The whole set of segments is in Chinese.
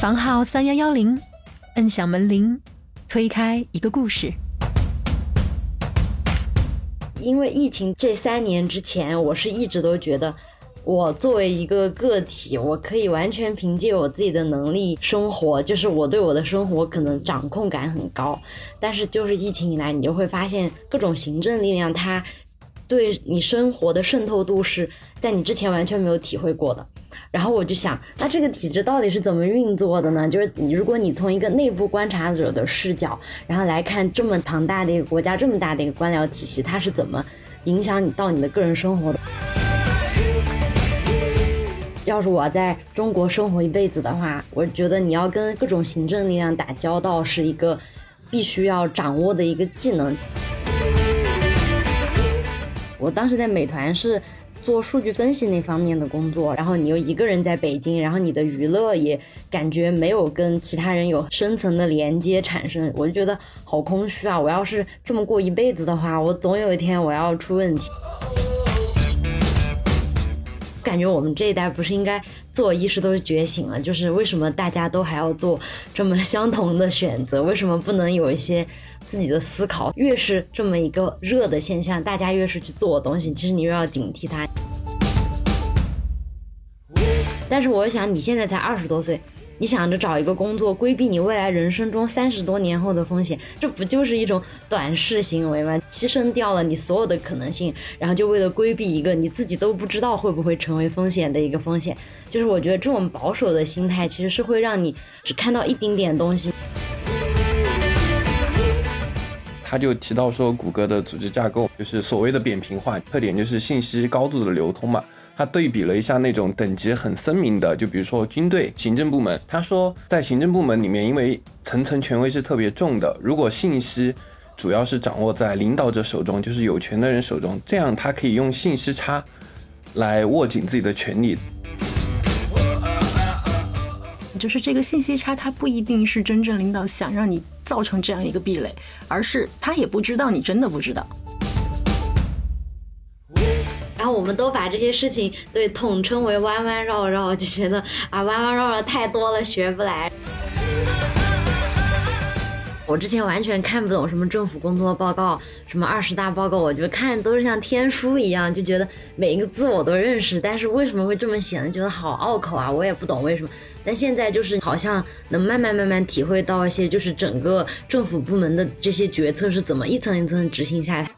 房号三幺幺零，摁响门铃，推开一个故事。因为疫情这三年之前，我是一直都觉得，我作为一个个体，我可以完全凭借我自己的能力生活，就是我对我的生活可能掌控感很高。但是就是疫情以来，你就会发现各种行政力量，它对你生活的渗透度是在你之前完全没有体会过的。然后我就想，那这个体制到底是怎么运作的呢？就是你如果你从一个内部观察者的视角，然后来看这么庞大的一个国家，这么大的一个官僚体系，它是怎么影响你到你的个人生活的？要是我在中国生活一辈子的话，我觉得你要跟各种行政力量打交道，是一个必须要掌握的一个技能。我当时在美团是。做数据分析那方面的工作，然后你又一个人在北京，然后你的娱乐也感觉没有跟其他人有深层的连接产生，我就觉得好空虚啊！我要是这么过一辈子的话，我总有一天我要出问题。感觉我们这一代不是应该自我意识都是觉醒了，就是为什么大家都还要做这么相同的选择？为什么不能有一些？自己的思考越是这么一个热的现象，大家越是去做东西，其实你越要警惕它。但是我想，你现在才二十多岁，你想着找一个工作，规避你未来人生中三十多年后的风险，这不就是一种短视行为吗？牺牲掉了你所有的可能性，然后就为了规避一个你自己都不知道会不会成为风险的一个风险，就是我觉得这种保守的心态，其实是会让你只看到一丁点东西。他就提到说，谷歌的组织架构就是所谓的扁平化，特点就是信息高度的流通嘛。他对比了一下那种等级很森明的，就比如说军队、行政部门。他说，在行政部门里面，因为层层权威是特别重的，如果信息主要是掌握在领导者手中，就是有权的人手中，这样他可以用信息差来握紧自己的权利。就是这个信息差，它不一定是真正领导想让你造成这样一个壁垒，而是他也不知道你真的不知道。然后我们都把这些事情对统称为弯弯绕绕，就觉得啊弯弯绕绕太多了，学不来。我之前完全看不懂什么政府工作报告，什么二十大报告，我觉得看着都是像天书一样，就觉得每一个字我都认识。但是为什么会这么写呢？觉得好拗口啊，我也不懂为什么。但现在就是好像能慢慢慢慢体会到一些，就是整个政府部门的这些决策是怎么一层一层执行下来。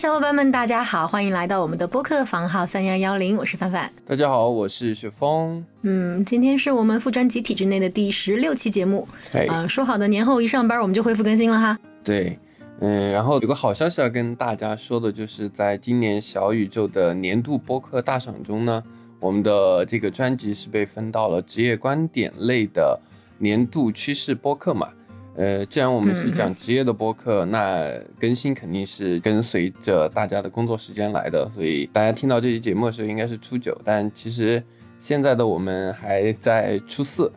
小伙伴们，大家好，欢迎来到我们的播客房号三幺幺零，我是范范。大家好，我是雪峰。嗯，今天是我们副专辑体制内的第十六期节目。对，呃，说好的年后一上班我们就恢复更新了哈。对，嗯，然后有个好消息要跟大家说的，就是在今年小宇宙的年度播客大赏中呢，我们的这个专辑是被分到了职业观点类的年度趋势播客嘛。呃，既然我们是讲职业的播客，那更新肯定是跟随着大家的工作时间来的，所以大家听到这期节目的时候应该是初九，但其实现在的我们还在初四。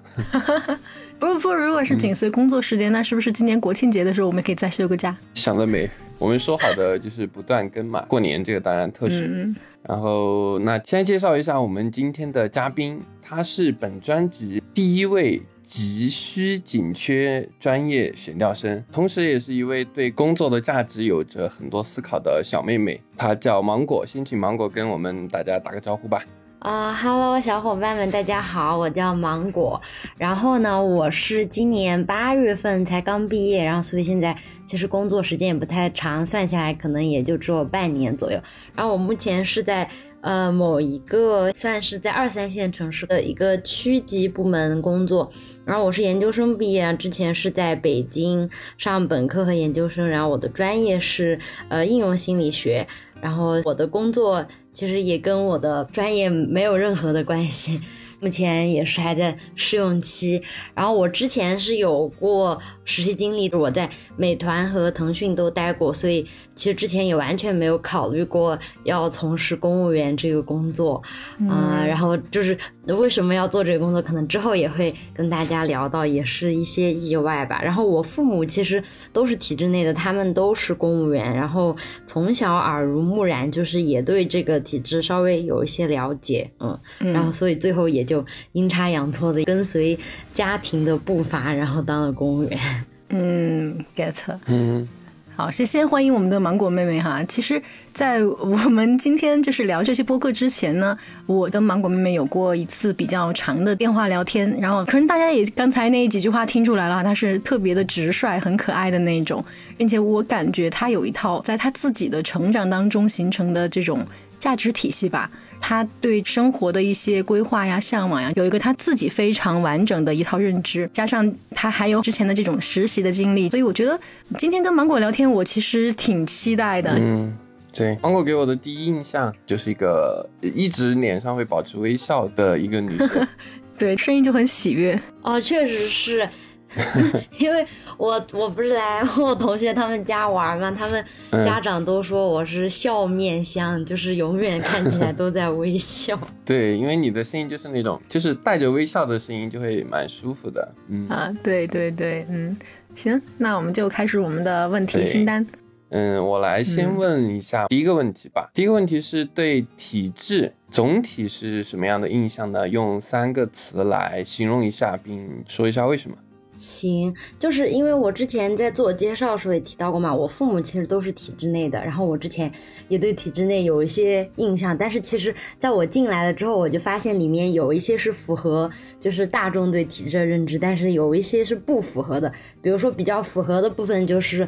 不是不，如果是紧随工作时间，那是不是今年国庆节的时候我们可以再休个假？想得美，我们说好的就是不断更嘛，过年这个当然特殊。然后那先介绍一下我们今天的嘉宾，他是本专辑第一位。急需紧缺专业选调生，同时也是一位对工作的价值有着很多思考的小妹妹。她叫芒果，先请芒果跟我们大家打个招呼吧。啊哈喽，小伙伴们，大家好，我叫芒果。然后呢，我是今年八月份才刚毕业，然后所以现在其实工作时间也不太长，算下来可能也就只有半年左右。然后我目前是在呃某一个算是在二三线城市的一个区级部门工作。然后我是研究生毕业，之前是在北京上本科和研究生，然后我的专业是呃应用心理学，然后我的工作其实也跟我的专业没有任何的关系。目前也是还在试用期。然后我之前是有过实习经历，我在美团和腾讯都待过，所以其实之前也完全没有考虑过要从事公务员这个工作啊、然后就是为什么要做这个工作，可能之后也会跟大家聊到，也是一些意外吧。然后我父母其实都是体制内的，他们都是公务员，然后从小耳濡目染，就是也对这个体制稍微有一些了解，嗯，然后所以最后也就阴差阳错的跟随家庭的步伐，然后当了公务员。嗯，get。嗯，好，先先欢迎我们的芒果妹妹哈。其实，在我们今天就是聊这些播客之前呢，我跟芒果妹妹有过一次比较长的电话聊天，然后可能大家也刚才那几句话听出来了，她是特别的直率、很可爱的那种，并且我感觉她有一套在她自己的成长当中形成的这种价值体系吧。他对生活的一些规划呀、向往呀，有一个他自己非常完整的一套认知，加上他还有之前的这种实习的经历，所以我觉得今天跟芒果聊天，我其实挺期待的。嗯，对，芒果给我的第一印象就是一个一直脸上会保持微笑的一个女生。对，声音就很喜悦。哦，确实是，因为我我不是来我同学他们家玩嘛，他们家长都说我是笑面相，就是永远看起来都在微笑。对，因为你的声音就是那种，就是带着微笑的声音，就会蛮舒服的。嗯啊，对对对，嗯，行，那我们就开始我们的问题清单。嗯，我来先问一下第一个问题吧。第一个问题是对体质总体是什么样的印象呢？用三个词来形容一下，并说一下为什么。行，就是因为我之前在自我介绍的时候也提到过嘛，我父母其实都是体制内的，然后我之前也对体制内有一些印象，但是其实在我进来了之后，我就发现里面有一些是符合就是大众对体制的认知，但是有一些是不符合的。比如说比较符合的部分就是，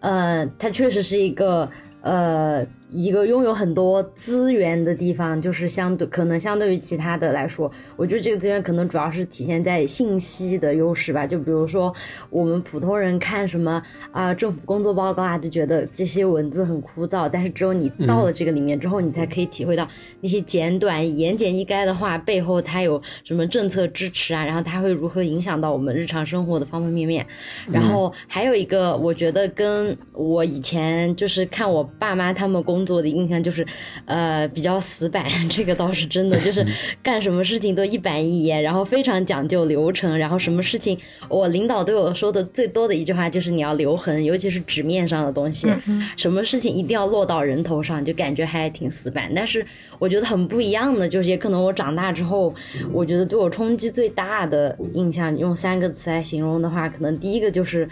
呃，它确实是一个呃一个拥有很多资源的地方，就是相对可能相对于其他的来说，我觉得这个资源可能主要是体现在信息的优势吧。就比如说我们普通人看什么啊、政府工作报告啊，就觉得这些文字很枯燥，但是只有你到了这个里面之后，你才可以体会到那些简短、言简意赅的话背后它有什么政策支持啊，然后它会如何影响到我们日常生活的方方面面。然后还有一个，我觉得跟我以前就是看我爸妈他们工作的印象就是，呃，比较死板，这个倒是真的，就是 干什么事情都一板一眼，然后非常讲究流程，然后什么事情，我领导对我说的最多的一句话就是你要留痕，尤其是纸面上的东西，什么事情一定要落到人头上，就感觉还挺死板。但是我觉得很不一样的，就是也可能我长大之后，我觉得对我冲击最大的印象，用三个词来形容的话，可能第一个就是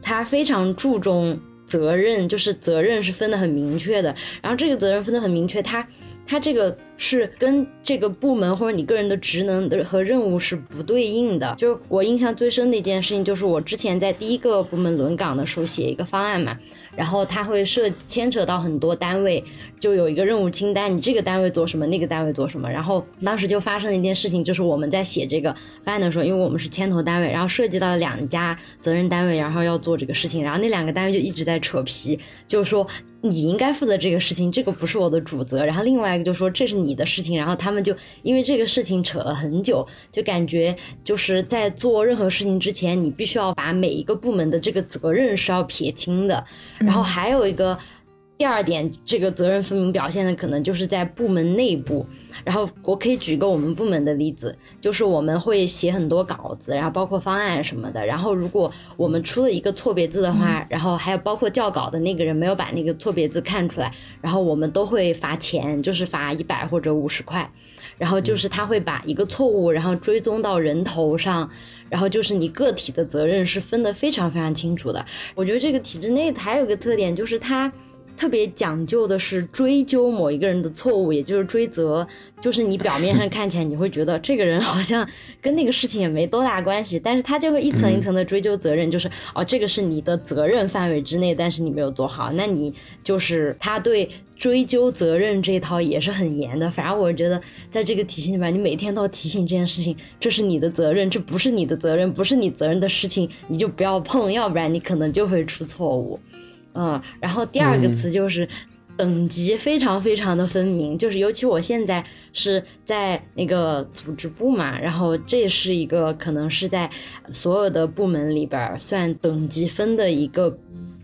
他非常注重责任，就是责任是分得很明确的。然后这个责任分得很明确，他他这个是跟这个部门或者你个人的职能的和任务是不对应的。就我印象最深的一件事情，就是我之前在第一个部门轮岗的时候写一个方案嘛，然后它会涉牵扯到很多单位，就有一个任务清单，你这个单位做什么，那个单位做什么。然后当时就发生了一件事情，就是我们在写这个方案的时候，因为我们是牵头单位，然后涉及到两家责任单位，然后要做这个事情，然后那两个单位就一直在扯皮，就是说你应该负责这个事情，这个不是我的主责。然后另外一个就说这是你的事情，然后他们就因为这个事情扯了很久，就感觉就是在做任何事情之前，你必须要把每一个部门的这个责任是要撇清的。然后还有一个第二点，这个责任分明表现的可能就是在部门内部。然后我可以举个我们部门的例子，就是我们会写很多稿子，然后包括方案什么的。然后如果我们出了一个错别字的话，然后还有包括校稿的那个人没有把那个错别字看出来，然后我们都会罚钱，就是罚一百或者五十块。然后就是他会把一个错误，然后追踪到人头上，然后就是你个体的责任是分得非常非常清楚的。我觉得这个体制内还有一个特点，就是它特别讲究的是追究某一个人的错误，也就是追责。就是你表面上看起来你会觉得这个人好像跟那个事情也没多大关系，但是他就会一层一层的追究责任，就是哦，这个是你的责任范围之内，但是你没有做好，那你就是他对。追究责任这一套也是很严的，反正我觉得在这个体系里面，你每天都要提醒这件事情，这是你的责任，这不是你的责任，不是你责任的事情，你就不要碰，要不然你可能就会出错误。嗯，然后第二个词就是。等级非常非常的分明，就是尤其我现在是在那个组织部嘛，然后这是一个可能是在所有的部门里边算等级分的一个。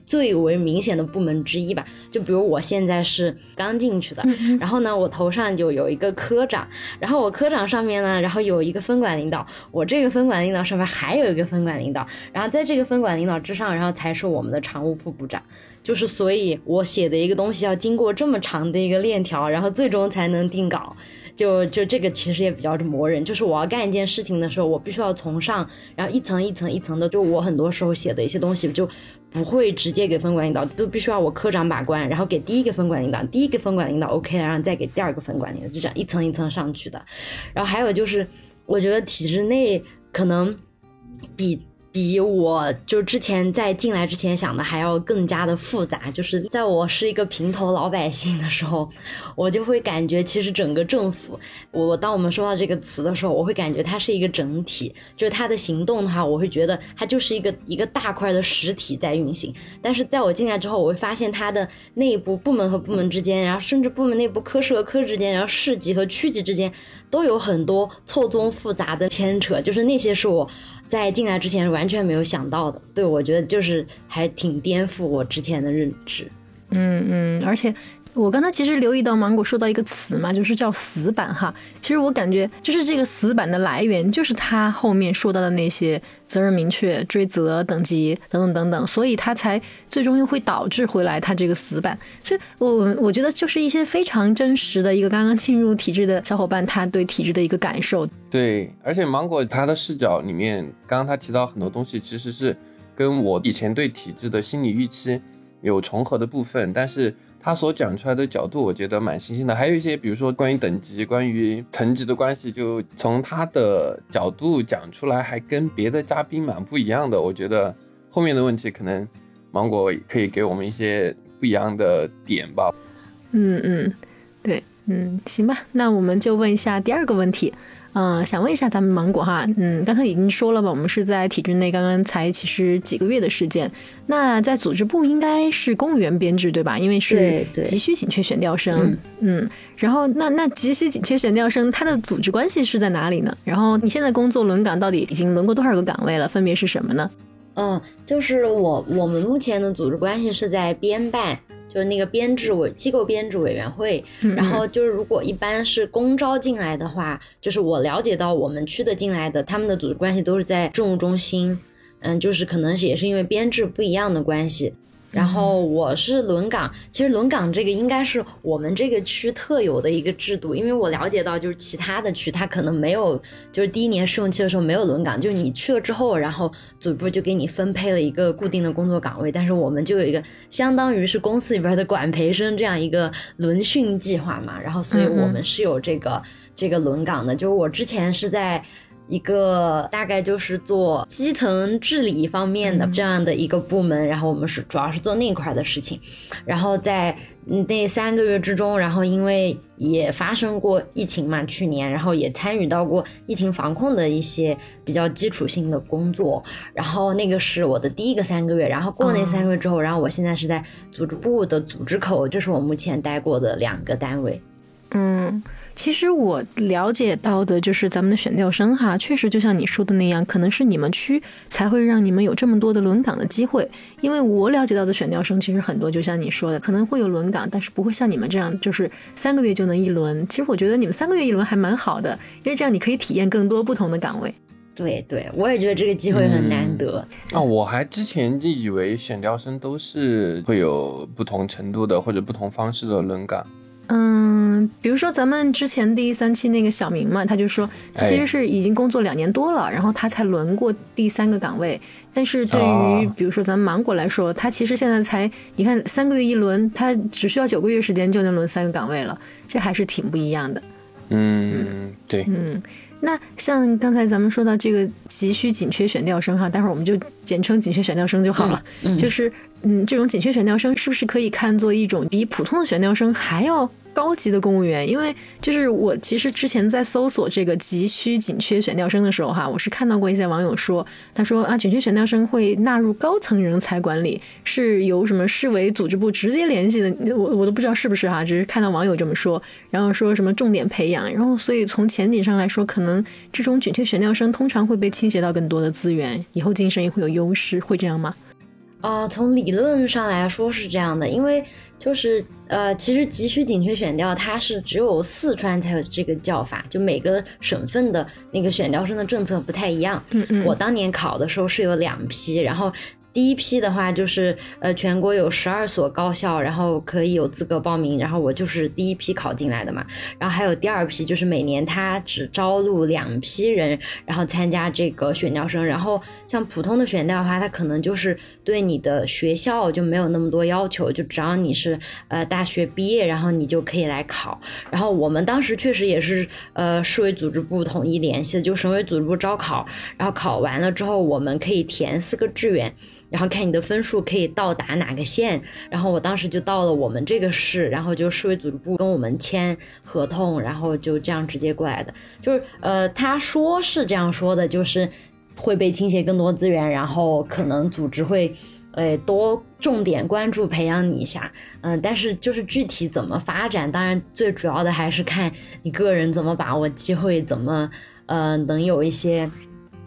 最为明显的部门之一吧，就比如我现在是刚进去的，然后呢，我头上就有一个科长，然后我科长上面呢，然后有一个分管领导，我这个分管领导上面还有一个分管领导，然后在这个分管领导之上，然后才是我们的常务副部长，就是所以我写的一个东西要经过这么长的一个链条，然后最终才能定稿。就就这个其实也比较磨人，就是我要干一件事情的时候，我必须要从上，然后一层一层一层的，就我很多时候写的一些东西就不会直接给分管领导，都必须要我科长把关，然后给第一个分管领导，第一个分管领导 OK 然后再给第二个分管领导，就这样一层一层上去的。然后还有就是，我觉得体制内可能比。比我就之前在进来之前想的还要更加的复杂。就是在我是一个平头老百姓的时候，我就会感觉其实整个政府，我当我们说到这个词的时候，我会感觉它是一个整体，就是它的行动的话，我会觉得它就是一个一个大块的实体在运行。但是在我进来之后，我会发现它的内部部门和部门之间，然后甚至部门内部科室和科室之间，然后市级和区级之间，都有很多错综复杂的牵扯。就是那些是我。在进来之前完全没有想到的，对我觉得就是还挺颠覆我之前的认知。嗯嗯，而且。我刚才其实留意到芒果说到一个词嘛，就是叫死板哈。其实我感觉就是这个死板的来源，就是他后面说到的那些责任明确、追责、等级等等等等，所以他才最终又会导致回来他这个死板。所以我我觉得就是一些非常真实的一个刚刚进入体制的小伙伴他对体制的一个感受。对，而且芒果他的视角里面，刚刚他提到很多东西，其实是跟我以前对体制的心理预期有重合的部分，但是。他所讲出来的角度，我觉得蛮新鲜的。还有一些，比如说关于等级、关于层级的关系，就从他的角度讲出来，还跟别的嘉宾蛮不一样的。我觉得后面的问题可能芒果可以给我们一些不一样的点吧。嗯嗯，对，嗯，行吧，那我们就问一下第二个问题。嗯，想问一下咱们芒果哈，嗯，刚才已经说了吧，我们是在体制内刚刚才其实几个月的时间，那在组织部应该是公务员编制对吧？因为是急需紧缺选调生，嗯，然后那那急需紧缺选调生，他的组织关系是在哪里呢？然后你现在工作轮岗到底已经轮过多少个岗位了？分别是什么呢？嗯，就是我我们目前的组织关系是在编办。就是那个编制委机构编制委员会，然后就是如果一般是公招进来的话，就是我了解到我们区的进来的，他们的组织关系都是在政务中心，嗯，就是可能也是因为编制不一样的关系。然后我是轮岗，其实轮岗这个应该是我们这个区特有的一个制度，因为我了解到就是其他的区它可能没有，就是第一年试用期的时候没有轮岗，就是你去了之后，然后组部就给你分配了一个固定的工作岗位，但是我们就有一个相当于是公司里边的管培生这样一个轮训计划嘛，然后所以我们是有这个这个轮岗的，就是我之前是在。一个大概就是做基层治理方面的这样的一个部门，然后我们是主要是做那块的事情，然后在那三个月之中，然后因为也发生过疫情嘛，去年，然后也参与到过疫情防控的一些比较基础性的工作，然后那个是我的第一个三个月，然后过那三个月之后，然后我现在是在组织部的组织口，这是我目前待过的两个单位，嗯。其实我了解到的就是咱们的选调生哈，确实就像你说的那样，可能是你们区才会让你们有这么多的轮岗的机会。因为我了解到的选调生其实很多，就像你说的，可能会有轮岗，但是不会像你们这样，就是三个月就能一轮。其实我觉得你们三个月一轮还蛮好的，因为这样你可以体验更多不同的岗位。对对，我也觉得这个机会很难得。啊，我还之前就以为选调生都是会有不同程度的或者不同方式的轮岗。嗯，比如说咱们之前第三期那个小明嘛，他就说他其实是已经工作两年多了，然后他才轮过第三个岗位。但是对于比如说咱们芒果来说，他其实现在才你看三个月一轮，他只需要九个月时间就能轮三个岗位了，这还是挺不一样的。嗯，对，嗯，那像刚才咱们说到这个急需紧缺选调生哈，待会儿我们就简称紧缺选调生就好了，就是。嗯，这种紧缺选调生是不是可以看作一种比普通的选调生还要高级的公务员，因为就是我其实之前在搜索这个急需紧缺选调生的时候哈，我是看到过一些网友说，他说啊，紧缺选调生会纳入高层人才管理，是由什么市委组织部直接联系的，我我都不知道是不是哈，只是看到网友这么说，然后说什么重点培养，然后所以从前景上来说，可能这种紧缺选调生通常会被倾斜到更多的资源，以后晋升也会有优势，会这样吗？啊，从理论上来说是这样的，因为就是呃，其实急需紧缺选调它是只有四川才有这个叫法，就每个省份的那个选调生的政策不太一样。嗯嗯，我当年考的时候是有两批，然后。第一批的话就是呃，全国有十二所高校，然后可以有资格报名，然后我就是第一批考进来的嘛。然后还有第二批，就是每年他只招录两批人，然后参加这个选调生。然后像普通的选调的话，他可能就是对你的学校就没有那么多要求，就只要你是呃大学毕业，然后你就可以来考。然后我们当时确实也是呃市委组织部统一联系的，就省委组织部招考，然后考完了之后，我们可以填四个志愿。然后看你的分数可以到达哪个县，然后我当时就到了我们这个市，然后就市委组织部跟我们签合同，然后就这样直接过来的。就是呃，他说是这样说的，就是会被倾斜更多资源，然后可能组织会呃多重点关注培养你一下，嗯，但是就是具体怎么发展，当然最主要的还是看你个人怎么把握机会，怎么呃能有一些。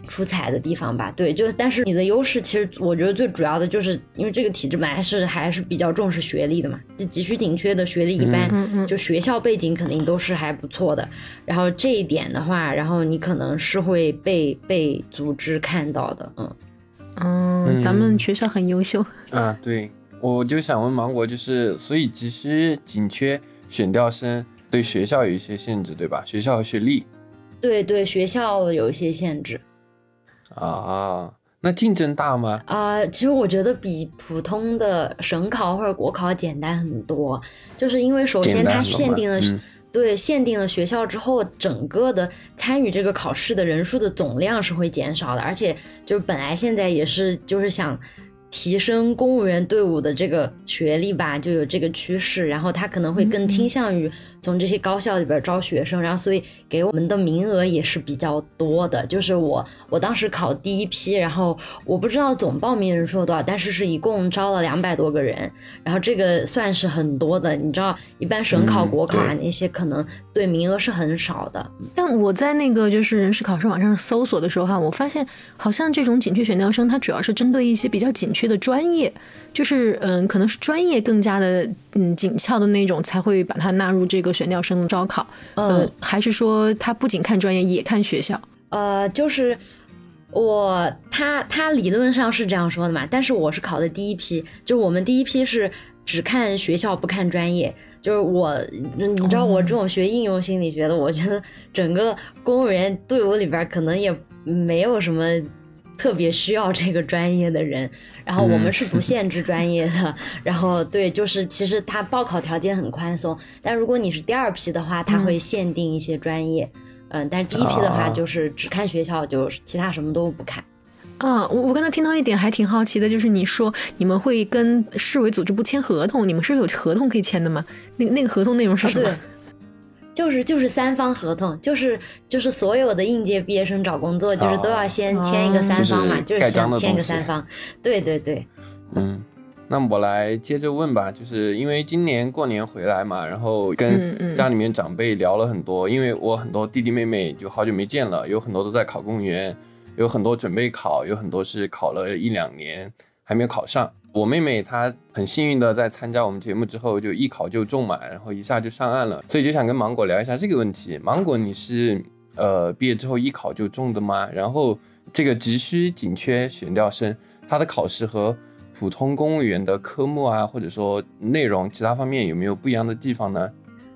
出彩的地方吧，对，就但是你的优势，其实我觉得最主要的就是因为这个体制本来是还是比较重视学历的嘛，就急需紧缺的学历一般，就学校背景肯定都是还不错的。然后这一点的话，然后你可能是会被被组织看到的，嗯嗯，咱们学校很优秀啊。对，我就想问芒果，就是所以急需紧缺选调生对学校有一些限制，对吧？学校和学历，对对，学校有一些限制。啊，那竞争大吗？啊，其实我觉得比普通的省考或者国考简单很多，就是因为首先它限定了，对，限定了学校之后，整个的参与这个考试的人数的总量是会减少的，而且就是本来现在也是就是想提升公务员队伍的这个学历吧，就有这个趋势，然后他可能会更倾向于。从这些高校里边招学生，然后所以给我们的名额也是比较多的。就是我我当时考第一批，然后我不知道总报名人数有多少，但是是一共招了两百多个人，然后这个算是很多的。你知道，一般省考、国考啊那些可能对名额是很少的。但我在那个就是人事考试网上搜索的时候哈，我发现好像这种紧缺选调生，它主要是针对一些比较紧缺的专业，就是嗯，可能是专业更加的嗯紧俏的那种才会把它纳入这个。选调生的招考，呃，还是说他不仅看专业，也看学校？呃，就是我他他理论上是这样说的嘛，但是我是考的第一批，就是我们第一批是只看学校不看专业，就是我你知道我这种学应用心理学的，我觉得整个公务员队伍里边可能也没有什么。特别需要这个专业的人，然后我们是不限制专业的，然后对，就是其实他报考条件很宽松，但如果你是第二批的话，他会限定一些专业，嗯，但是第一批的话就是只看学校，就其他什么都不看。啊，我我刚才听到一点还挺好奇的，就是你说你们会跟市委组织部签合同，你们是有合同可以签的吗？那那个合同内容是什么？就是就是三方合同，就是就是所有的应届毕业生找工作，就是都要先签一个三方嘛，就是先签个三方。对对对。嗯，那我来接着问吧，就是因为今年过年回来嘛，然后跟家里面长辈聊了很多，因为我很多弟弟妹妹就好久没见了，有很多都在考公务员，有很多准备考，有很多是考了一两年还没有考上。我妹妹她很幸运的在参加我们节目之后就一考就中嘛，然后一下就上岸了，所以就想跟芒果聊一下这个问题。芒果，你是呃毕业之后一考就中的吗？然后这个急需紧缺选调生，他的考试和普通公务员的科目啊，或者说内容其他方面有没有不一样的地方呢？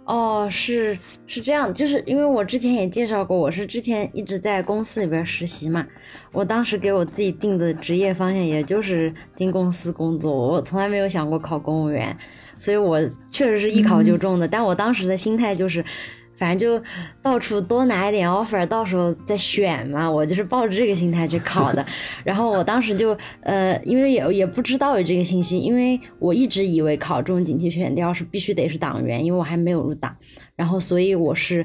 哦，是是这样，就是因为我之前也介绍过，我是之前一直在公司里边实习嘛，我当时给我自己定的职业方向也就是进公司工作，我从来没有想过考公务员，所以我确实是一考就中的，但我当时的心态就是，反正就到处多拿一点 offer，到时候再选嘛。我就是抱着这个心态去考的。然后我当时就呃，因为也也不知道有这个信息，因为我一直以为考中锦旗选调是必须得是党员，因为我还没有入党。然后所以我是。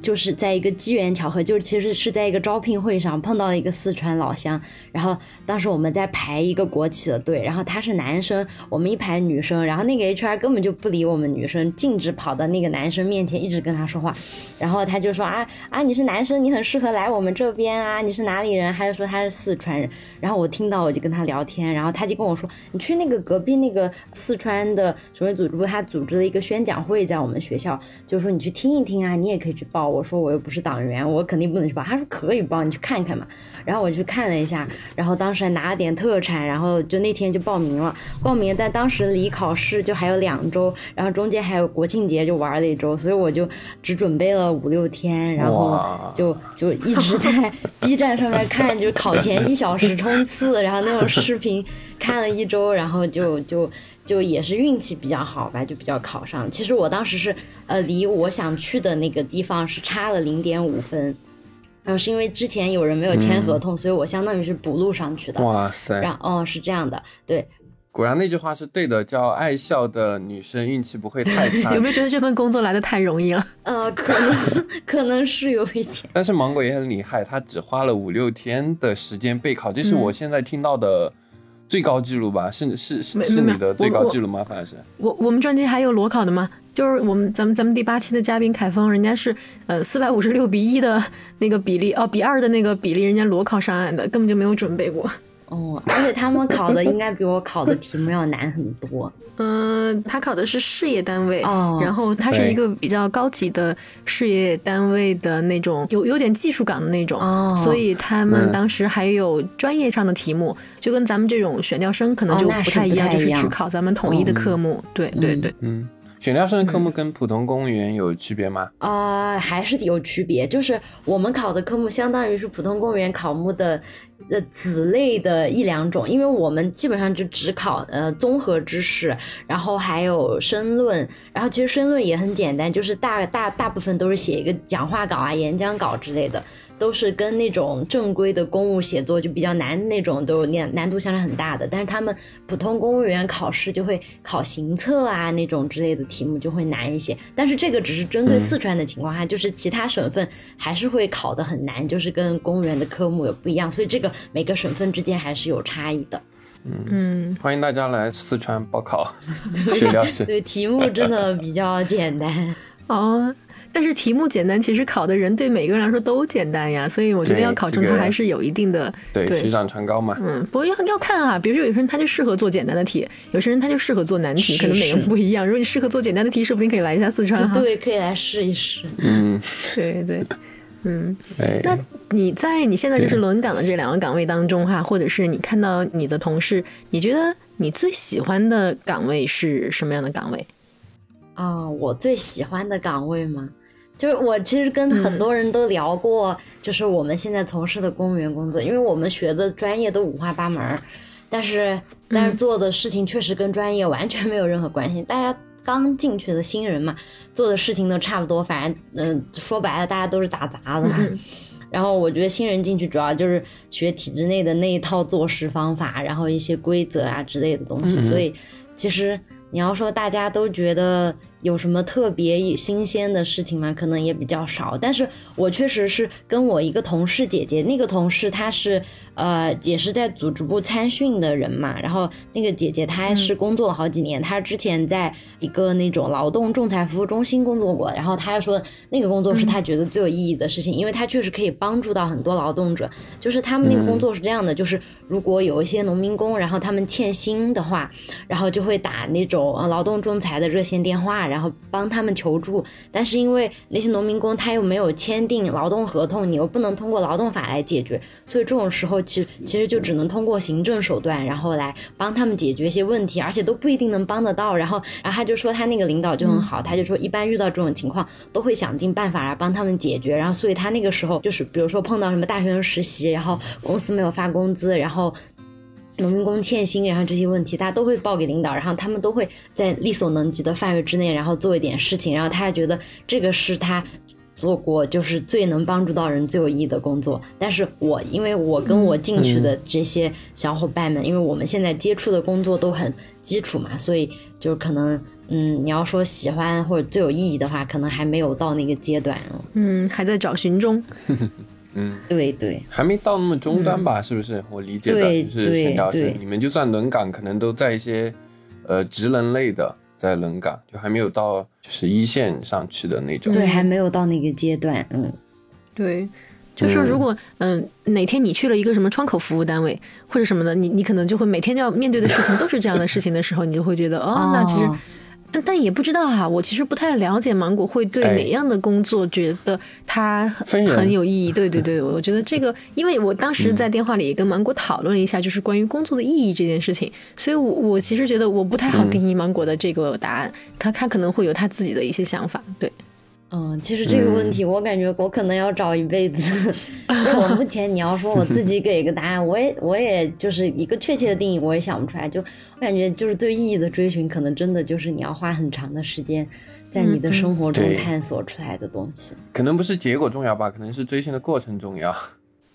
就是在一个机缘巧合，就是其实是在一个招聘会上碰到了一个四川老乡，然后当时我们在排一个国企的队，然后他是男生，我们一排女生，然后那个 HR 根本就不理我们女生，径直跑到那个男生面前一直跟他说话，然后他就说啊啊你是男生，你很适合来我们这边啊，你是哪里人？他就说他是四川人，然后我听到我就跟他聊天，然后他就跟我说你去那个隔壁那个四川的什么组织部，他组织了一个宣讲会在我们学校，就说你去听一听啊，你也可以去报。我说我又不是党员，我肯定不能去报。他说可以报，你去看看嘛。然后我去看了一下，然后当时还拿了点特产，然后就那天就报名了。报名，但当时离考试就还有两周，然后中间还有国庆节，就玩了一周，所以我就只准备了五六天，然后就就一直在 B 站上面看，就考前一小时冲刺，然后那种视频看了一周，然后就就。就也是运气比较好吧，就比较考上。其实我当时是，呃，离我想去的那个地方是差了零点五分，然后是因为之前有人没有签合同，所以我相当于是补录上去的。哇塞！然哦，是这样的，对。果然那句话是对的，叫爱笑的女生运气不会太差。有没有觉得这份工作来的太容易了？呃，可能可能是有一点。但是芒果也很厉害，他只花了五六天的时间备考，这是我现在听到的。最高记录吧，是是是是你的最高记录吗？反正是我我们专辑还有裸考的吗？就是我们咱们咱们第八期的嘉宾凯峰，人家是呃四百五十六比一的那个比例哦，比二的那个比例，人家裸考上岸的，根本就没有准备过。哦，而且他们考的应该比我考的题目要难很多。嗯，他考的是事业单位，然后他是一个比较高级的事业单位的那种，有有点技术岗的那种，所以他们当时还有专业上的题目，就跟咱们这种选调生可能就不太一样，就是只考咱们统一的科目。对对对，嗯。选调生的科目跟普通公务员有区别吗？啊，还是有区别。就是我们考的科目相当于是普通公务员考目的呃子类的一两种，因为我们基本上就只考呃综合知识，然后还有申论，然后其实申论也很简单，就是大大大部分都是写一个讲话稿啊、演讲稿之类的。都是跟那种正规的公务写作就比较难那种，都难难度相差很大的。但是他们普通公务员考试就会考行测啊那种之类的题目就会难一些。但是这个只是针对四川的情况下，就是其他省份还是会考的很难，就是跟公务员的科目有不一样。所以这个每个省份之间还是有差异的。嗯，欢迎大家来四川报考 学了解。对，题目真的比较简单哦。但是题目简单，其实考的人对每个人来说都简单呀，所以我觉得要考成它还是有一定的对水涨船高嘛。嗯，不过要要看啊，比如说有些人他就适合做简单的题，有些人他就适合做难题，可能每个人不一样。如果你适合做简单的题，说不定可以来一下四川哈。对，可以来试一试。嗯，对对，嗯。那你在你现在就是轮岗的这两个岗位当中哈，或者是你看到你的同事，你觉得你最喜欢的岗位是什么样的岗位？啊，我最喜欢的岗位吗？就是我其实跟很多人都聊过，就是我们现在从事的公务员工作，因为我们学的专业都五花八门，但是但是做的事情确实跟专业完全没有任何关系。大家刚进去的新人嘛，做的事情都差不多，反正嗯，说白了大家都是打杂的。然后我觉得新人进去主要就是学体制内的那一套做事方法，然后一些规则啊之类的东西。所以其实你要说大家都觉得。有什么特别新鲜的事情吗？可能也比较少，但是我确实是跟我一个同事姐姐，那个同事她是呃也是在组织部参训的人嘛，然后那个姐姐她是工作了好几年，她之前在一个那种劳动仲裁服务中心工作过，然后她说那个工作是她觉得最有意义的事情，因为她确实可以帮助到很多劳动者，就是他们那个工作是这样的，就是如果有一些农民工，然后他们欠薪的话，然后就会打那种劳动仲裁的热线电话。然后帮他们求助，但是因为那些农民工他又没有签订劳动合同，你又不能通过劳动法来解决，所以这种时候其实其实就只能通过行政手段，然后来帮他们解决一些问题，而且都不一定能帮得到。然后，然后他就说他那个领导就很好，他就说一般遇到这种情况都会想尽办法来帮他们解决。然后，所以他那个时候就是比如说碰到什么大学生实习，然后公司没有发工资，然后。农民工欠薪，然后这些问题，他都会报给领导，然后他们都会在力所能及的范围之内，然后做一点事情，然后他还觉得这个是他做过就是最能帮助到人、最有意义的工作。但是我因为我跟我进去的这些小伙伴们，因为我们现在接触的工作都很基础嘛，所以就可能嗯，你要说喜欢或者最有意义的话，可能还没有到那个阶段。嗯，还在找寻中。嗯，对对，还没到那么终端吧？是不是？我理解的就是选调生，你们就算轮岗，可能都在一些呃职能类的。在冷岗，就还没有到就是一线上去的那种，对，还没有到那个阶段，嗯，对，就是如果嗯哪天你去了一个什么窗口服务单位或者什么的，你你可能就会每天要面对的事情都是这样的事情的时候，你就会觉得哦，那其实。但但也不知道哈，我其实不太了解芒果会对哪样的工作觉得它很有意义。对对对，我觉得这个，因为我当时在电话里也跟芒果讨论了一下，就是关于工作的意义这件事情，所以我我其实觉得我不太好定义芒果的这个答案，他他可能会有他自己的一些想法，对。嗯，其实这个问题我感觉我可能要找一辈子。我目前你要说我自己给一个答案，我也我也就是一个确切的定义，我也想不出来。就我感觉就是对意义的追寻，可能真的就是你要花很长的时间在你的生活中探索出来的东西。可能不是结果重要吧，可能是追寻的过程重要。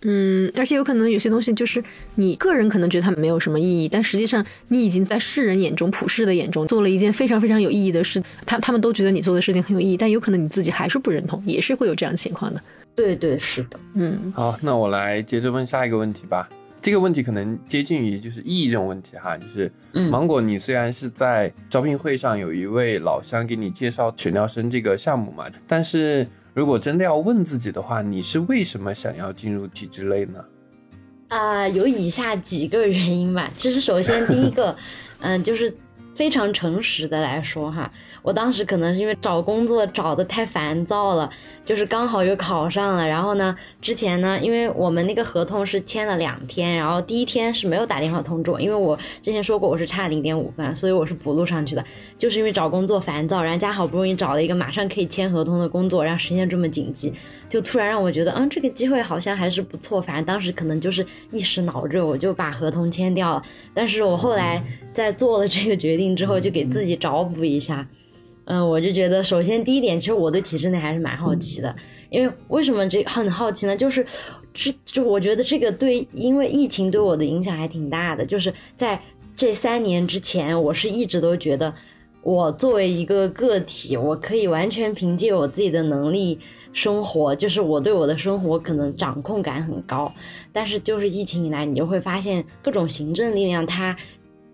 嗯，而且有可能有些东西就是你个人可能觉得它没有什么意义，但实际上你已经在世人眼中、普世的眼中做了一件非常非常有意义的事，他他们都觉得你做的事情很有意义，但有可能你自己还是不认同，也是会有这样的情况的。对对，是的。嗯，好，那我来接着问下一个问题吧。这个问题可能接近于就是意义这种问题哈，就是芒果，你虽然是在招聘会上有一位老乡给你介绍选调生这个项目嘛，但是。如果真的要问自己的话，你是为什么想要进入体制内呢？啊，有以下几个原因吧。其实，首先第一个，嗯，就是非常诚实的来说哈。我当时可能是因为找工作找的太烦躁了，就是刚好又考上了。然后呢，之前呢，因为我们那个合同是签了两天，然后第一天是没有打电话通知我，因为我之前说过我是差零点五分，所以我是补录上去的。就是因为找工作烦躁，人家好不容易找了一个马上可以签合同的工作，然后时间这么紧急，就突然让我觉得，嗯，这个机会好像还是不错。反正当时可能就是一时脑热，我就把合同签掉了。但是我后来在做了这个决定之后，就给自己找补一下。嗯，我就觉得，首先第一点，其实我对体制内还是蛮好奇的，因为为什么这很好奇呢？就是，这就我觉得这个对，因为疫情对我的影响还挺大的。就是在这三年之前，我是一直都觉得，我作为一个个体，我可以完全凭借我自己的能力生活，就是我对我的生活可能掌控感很高。但是就是疫情以来，你就会发现各种行政力量它。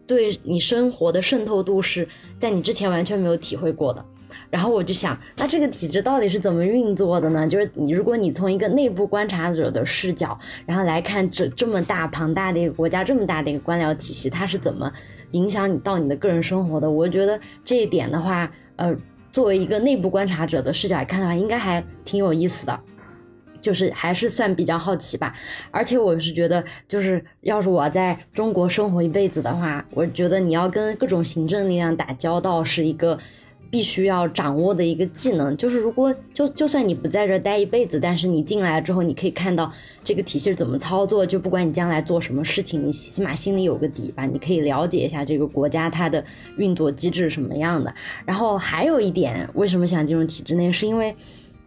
对你生活的渗透度是在你之前完全没有体会过的，然后我就想，那这个体制到底是怎么运作的呢？就是你，如果你从一个内部观察者的视角，然后来看这这么大庞大的一个国家，这么大的一个官僚体系，它是怎么影响你到你的个人生活的？我觉得这一点的话，呃，作为一个内部观察者的视角来看的话，应该还挺有意思的。就是还是算比较好奇吧，而且我是觉得，就是要是我在中国生活一辈子的话，我觉得你要跟各种行政力量打交道是一个必须要掌握的一个技能。就是如果就就算你不在这待一辈子，但是你进来之后，你可以看到这个体系怎么操作，就不管你将来做什么事情，你起码心里有个底吧，你可以了解一下这个国家它的运作机制什么样的。然后还有一点，为什么想进入体制内，是因为。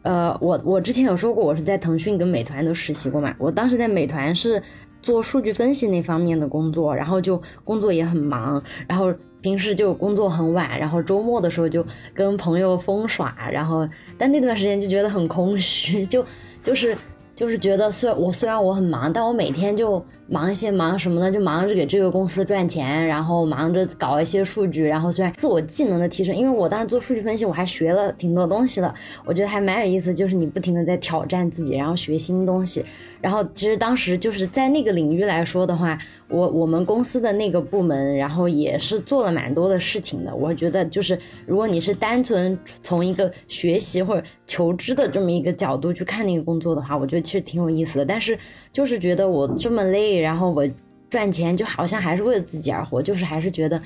呃，我我之前有说过，我是在腾讯跟美团都实习过嘛。我当时在美团是做数据分析那方面的工作，然后就工作也很忙，然后平时就工作很晚，然后周末的时候就跟朋友疯耍，然后但那段时间就觉得很空虚，就就是就是觉得虽然我虽然我很忙，但我每天就。忙一些忙什么呢？就忙着给这个公司赚钱，然后忙着搞一些数据，然后虽然自我技能的提升，因为我当时做数据分析，我还学了挺多东西的，我觉得还蛮有意思。就是你不停的在挑战自己，然后学新东西。然后其实当时就是在那个领域来说的话，我我们公司的那个部门，然后也是做了蛮多的事情的。我觉得就是如果你是单纯从一个学习或者求知的这么一个角度去看那个工作的话，我觉得其实挺有意思的。但是就是觉得我这么累。然后我赚钱就好像还是为了自己而活，就是还是觉得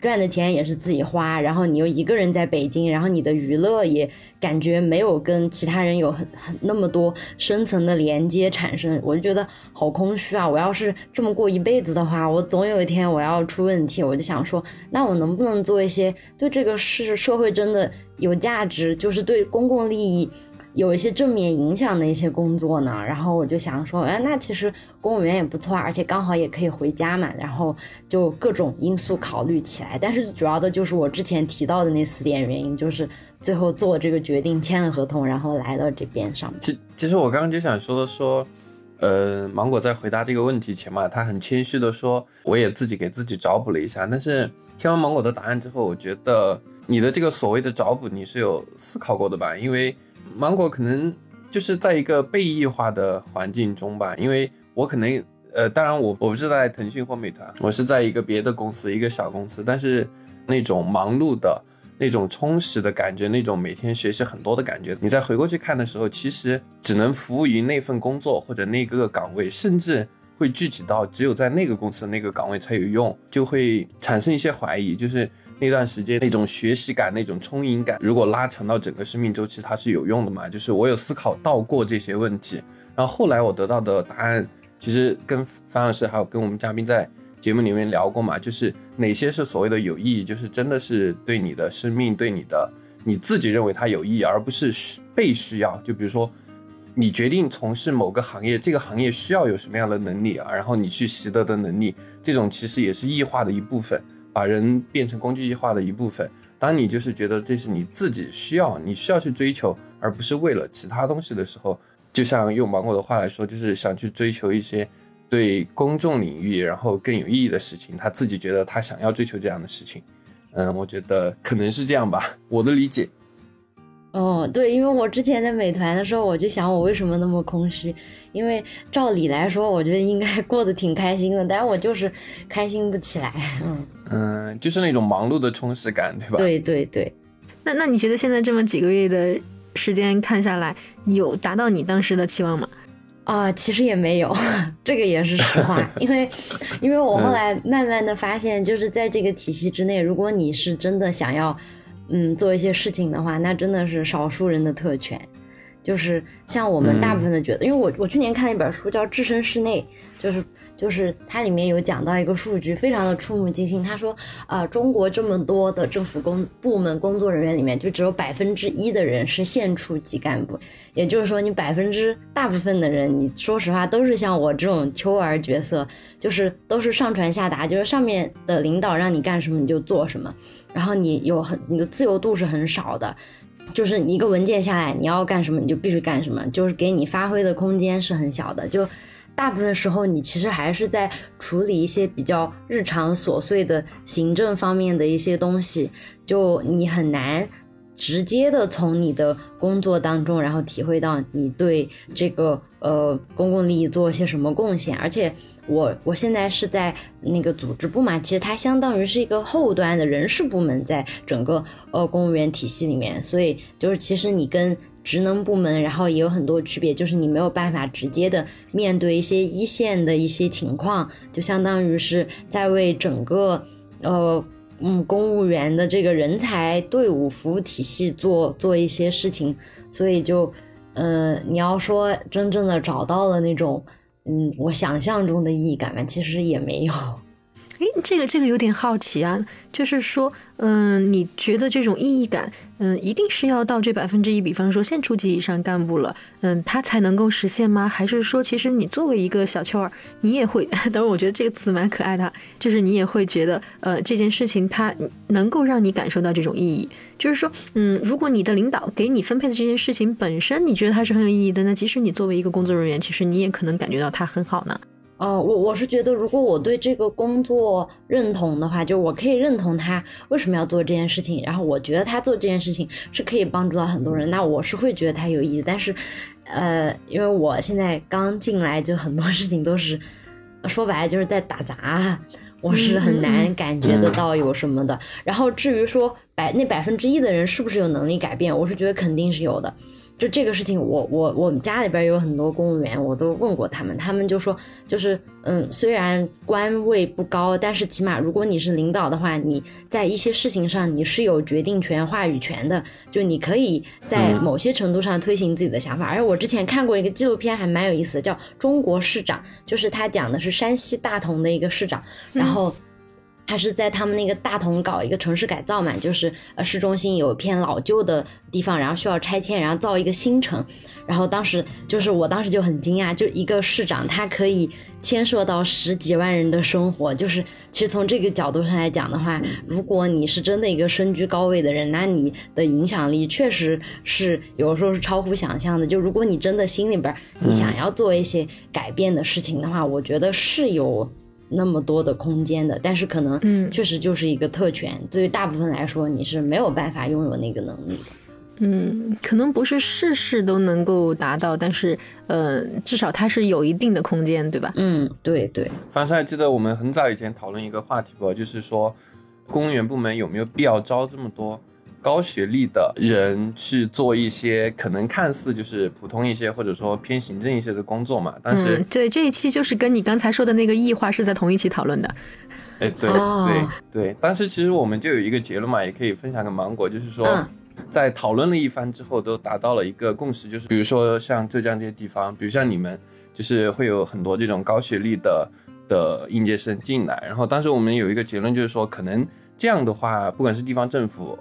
赚的钱也是自己花，然后你又一个人在北京，然后你的娱乐也感觉没有跟其他人有很很那么多深层的连接产生，我就觉得好空虚啊！我要是这么过一辈子的话，我总有一天我要出问题，我就想说，那我能不能做一些对这个世社会真的有价值，就是对公共利益。有一些正面影响的一些工作呢？然后我就想说，哎，那其实公务员也不错，而且刚好也可以回家嘛。然后就各种因素考虑起来，但是主要的就是我之前提到的那四点原因，就是最后做这个决定，签了合同，然后来到这边上班。其其实我刚刚就想说的说。呃，芒果在回答这个问题前嘛，他很谦虚的说，我也自己给自己找补了一下。但是听完芒果的答案之后，我觉得你的这个所谓的找补，你是有思考过的吧？因为芒果可能就是在一个被异化的环境中吧。因为我可能，呃，当然我我不是在腾讯或美团，我是在一个别的公司，一个小公司，但是那种忙碌的。那种充实的感觉，那种每天学习很多的感觉，你再回过去看的时候，其实只能服务于那份工作或者那个岗位，甚至会具体到只有在那个公司那个岗位才有用，就会产生一些怀疑。就是那段时间那种学习感、那种充盈感，如果拉长到整个生命周期，它是有用的嘛？就是我有思考到过这些问题，然后后来我得到的答案，其实跟樊老师还有跟我们嘉宾在。节目里面聊过嘛，就是哪些是所谓的有意义，就是真的是对你的生命、对你的你自己认为它有意义，而不是需被需要。就比如说，你决定从事某个行业，这个行业需要有什么样的能力啊，然后你去习得的能力，这种其实也是异化的一部分，把人变成工具化的一部分。当你就是觉得这是你自己需要，你需要去追求，而不是为了其他东西的时候，就像用芒果的话来说，就是想去追求一些。对公众领域，然后更有意义的事情，他自己觉得他想要追求这样的事情，嗯，我觉得可能是这样吧，我的理解。哦，对，因为我之前在美团的时候，我就想我为什么那么空虚，因为照理来说，我觉得应该过得挺开心的，但是我就是开心不起来，嗯嗯，就是那种忙碌的充实感，对吧？对对对。那那你觉得现在这么几个月的时间看下来，有达到你当时的期望吗？啊，其实也没有，这个也是实话，因为，因为我后来慢慢的发现，就是在这个体系之内，如果你是真的想要，嗯，做一些事情的话，那真的是少数人的特权，就是像我们大部分的觉得，因为我我去年看了一本书叫《置身事内》，就是。就是它里面有讲到一个数据，非常的触目惊心。他说，啊，中国这么多的政府工部门工作人员里面，就只有百分之一的人是县处级干部。也就是说，你百分之大部分的人，你说实话都是像我这种秋儿角色，就是都是上传下达，就是上面的领导让你干什么你就做什么，然后你有很你的自由度是很少的，就是一个文件下来你要干什么你就必须干什么，就是给你发挥的空间是很小的，就。大部分时候，你其实还是在处理一些比较日常琐碎的行政方面的一些东西，就你很难直接的从你的工作当中，然后体会到你对这个呃公共利益做些什么贡献。而且我我现在是在那个组织部嘛，其实它相当于是一个后端的人事部门，在整个呃公务员体系里面，所以就是其实你跟。职能部门，然后也有很多区别，就是你没有办法直接的面对一些一线的一些情况，就相当于是在为整个呃嗯公务员的这个人才队伍服务体系做做一些事情，所以就呃你要说真正的找到了那种嗯我想象中的意义感吧，其实也没有。哎，这个这个有点好奇啊，就是说，嗯，你觉得这种意义感，嗯，一定是要到这百分之一，比方说县处级以上干部了，嗯，他才能够实现吗？还是说，其实你作为一个小秋儿，你也会？当然，我觉得这个词蛮可爱的，就是你也会觉得，呃，这件事情它能够让你感受到这种意义。就是说，嗯，如果你的领导给你分配的这件事情本身，你觉得它是很有意义的，那即使你作为一个工作人员，其实你也可能感觉到它很好呢。呃，我我是觉得，如果我对这个工作认同的话，就我可以认同他为什么要做这件事情，然后我觉得他做这件事情是可以帮助到很多人，那我是会觉得他有意义。但是，呃，因为我现在刚进来，就很多事情都是说白了就是在打杂，我是很难感觉得到有什么的。然后至于说百那百分之一的人是不是有能力改变，我是觉得肯定是有的。就这个事情，我我我们家里边有很多公务员，我都问过他们，他们就说，就是嗯，虽然官位不高，但是起码如果你是领导的话，你在一些事情上你是有决定权、话语权的，就你可以在某些程度上推行自己的想法。而我之前看过一个纪录片，还蛮有意思的，叫《中国市长》，就是他讲的是山西大同的一个市长，然后。还是在他们那个大同搞一个城市改造嘛，就是呃市中心有一片老旧的地方，然后需要拆迁，然后造一个新城。然后当时就是我当时就很惊讶，就一个市长他可以牵涉到十几万人的生活，就是其实从这个角度上来讲的话，如果你是真的一个身居高位的人，那你的影响力确实是有时候是超乎想象的。就如果你真的心里边你想要做一些改变的事情的话，我觉得是有。那么多的空间的，但是可能，嗯，确实就是一个特权。对于大部分来说，你是没有办法拥有那个能力的。嗯，可能不是事事都能够达到，但是，呃，至少它是有一定的空间，对吧？嗯，对对。反正还记得我们很早以前讨论一个话题不，就是说，公务员部门有没有必要招这么多？高学历的人去做一些可能看似就是普通一些，或者说偏行政一些的工作嘛。但是，对这一期就是跟你刚才说的那个异化是在同一期讨论的。哎，对对对。当时其实我们就有一个结论嘛，也可以分享给芒果，就是说，在讨论了一番之后，都达到了一个共识，就是比如说像浙江这些地方，比如像你们，就是会有很多这种高学历的的应届生进来。然后当时我们有一个结论，就是说，可能这样的话，不管是地方政府。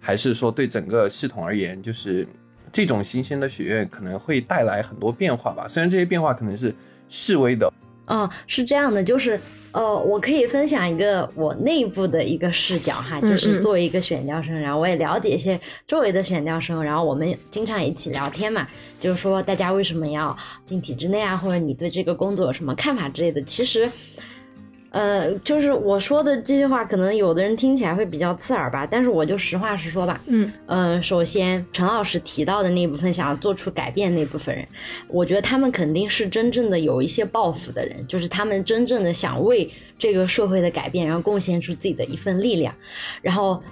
还是说对整个系统而言，就是这种新鲜的血液可能会带来很多变化吧。虽然这些变化可能是细微的。嗯，是这样的，就是呃，我可以分享一个我内部的一个视角哈，就是作为一个选调生，然后我也了解一些周围的选调生，然后我们经常一起聊天嘛，就是说大家为什么要进体制内啊，或者你对这个工作有什么看法之类的。其实。呃，就是我说的这些话，可能有的人听起来会比较刺耳吧，但是我就实话实说吧。嗯嗯，首先陈老师提到的那部分想要做出改变那部分人，我觉得他们肯定是真正的有一些抱负的人，就是他们真正的想为这个社会的改变，然后贡献出自己的一份力量。然后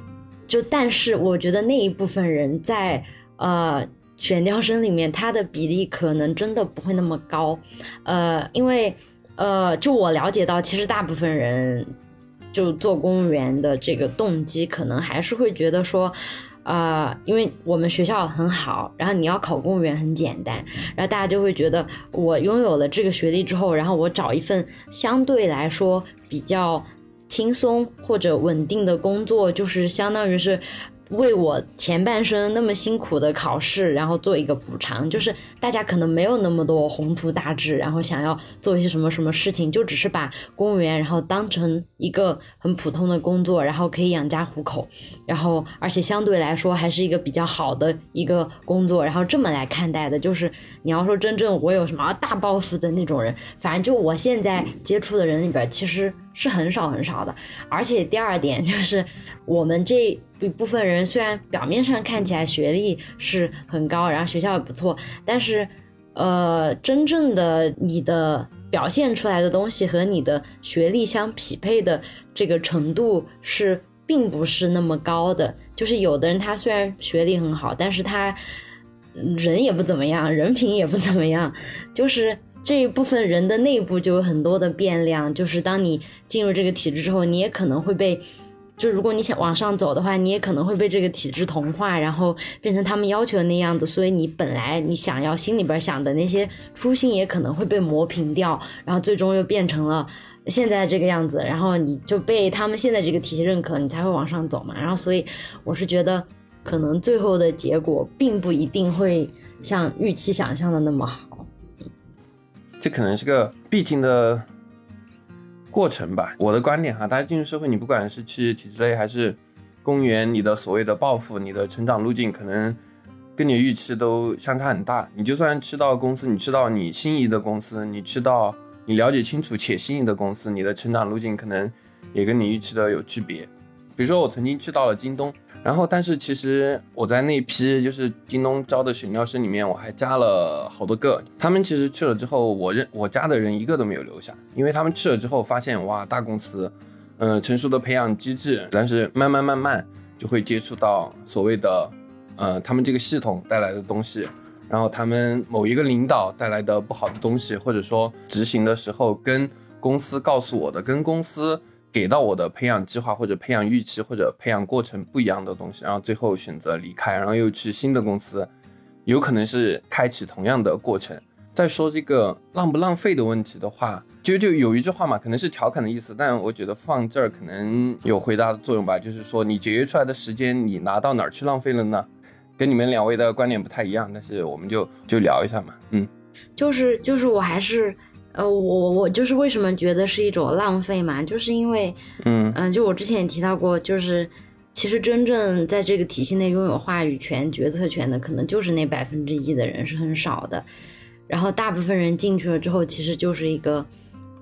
就，但是我觉得那一部分人在呃选调生里面，他的比例可能真的不会那么高，呃，因为。呃，就我了解到，其实大部分人就做公务员的这个动机，可能还是会觉得说，呃，因为我们学校很好，然后你要考公务员很简单，然后大家就会觉得，我拥有了这个学历之后，然后我找一份相对来说比较轻松或者稳定的工作，就是相当于是。为我前半生那么辛苦的考试，然后做一个补偿，就是大家可能没有那么多宏图大志，然后想要做一些什么什么事情，就只是把公务员然后当成一个很普通的工作，然后可以养家糊口，然后而且相对来说还是一个比较好的一个工作，然后这么来看待的。就是你要说真正我有什么大抱负的那种人，反正就我现在接触的人里边，其实。是很少很少的，而且第二点就是，我们这一部分人虽然表面上看起来学历是很高，然后学校也不错，但是，呃，真正的你的表现出来的东西和你的学历相匹配的这个程度是并不是那么高的。就是有的人他虽然学历很好，但是他人也不怎么样，人品也不怎么样，就是。这一部分人的内部就有很多的变量，就是当你进入这个体制之后，你也可能会被，就如果你想往上走的话，你也可能会被这个体制同化，然后变成他们要求的那样子，所以你本来你想要心里边想的那些初心也可能会被磨平掉，然后最终又变成了现在这个样子，然后你就被他们现在这个体系认可，你才会往上走嘛。然后所以我是觉得，可能最后的结果并不一定会像预期想象的那么好。这可能是个必经的过程吧。我的观点哈，大家进入社会，你不管是去体制内还是公务员，你的所谓的抱负、你的成长路径，可能跟你预期都相差很大。你就算去到公司，你去到你心仪的公司，你去到你了解清楚且心仪的公司，你的成长路径可能也跟你预期的有区别。比如说，我曾经去到了京东。然后，但是其实我在那批就是京东招的选调生里面，我还加了好多个。他们其实去了之后，我认我加的人一个都没有留下，因为他们去了之后发现，哇，大公司，嗯，成熟的培养机制，但是慢慢慢慢就会接触到所谓的，呃，他们这个系统带来的东西，然后他们某一个领导带来的不好的东西，或者说执行的时候跟公司告诉我的，跟公司。给到我的培养计划或者培养预期或者培养过程不一样的东西，然后最后选择离开，然后又去新的公司，有可能是开启同样的过程。再说这个浪不浪费的问题的话，就就有一句话嘛，可能是调侃的意思，但我觉得放这儿可能有回答的作用吧。就是说，你节约出来的时间，你拿到哪儿去浪费了呢？跟你们两位的观点不太一样，但是我们就就聊一下嘛。嗯，就是就是我还是呃，我我就是为什么觉得是一种浪费嘛？就是因为嗯嗯、就我之前也提到过，就是其实真正在这个体系内拥有话语权、决策权的，可能就是那百分之一的人是很少的，然后大部分人进去了之后，其实就是一个。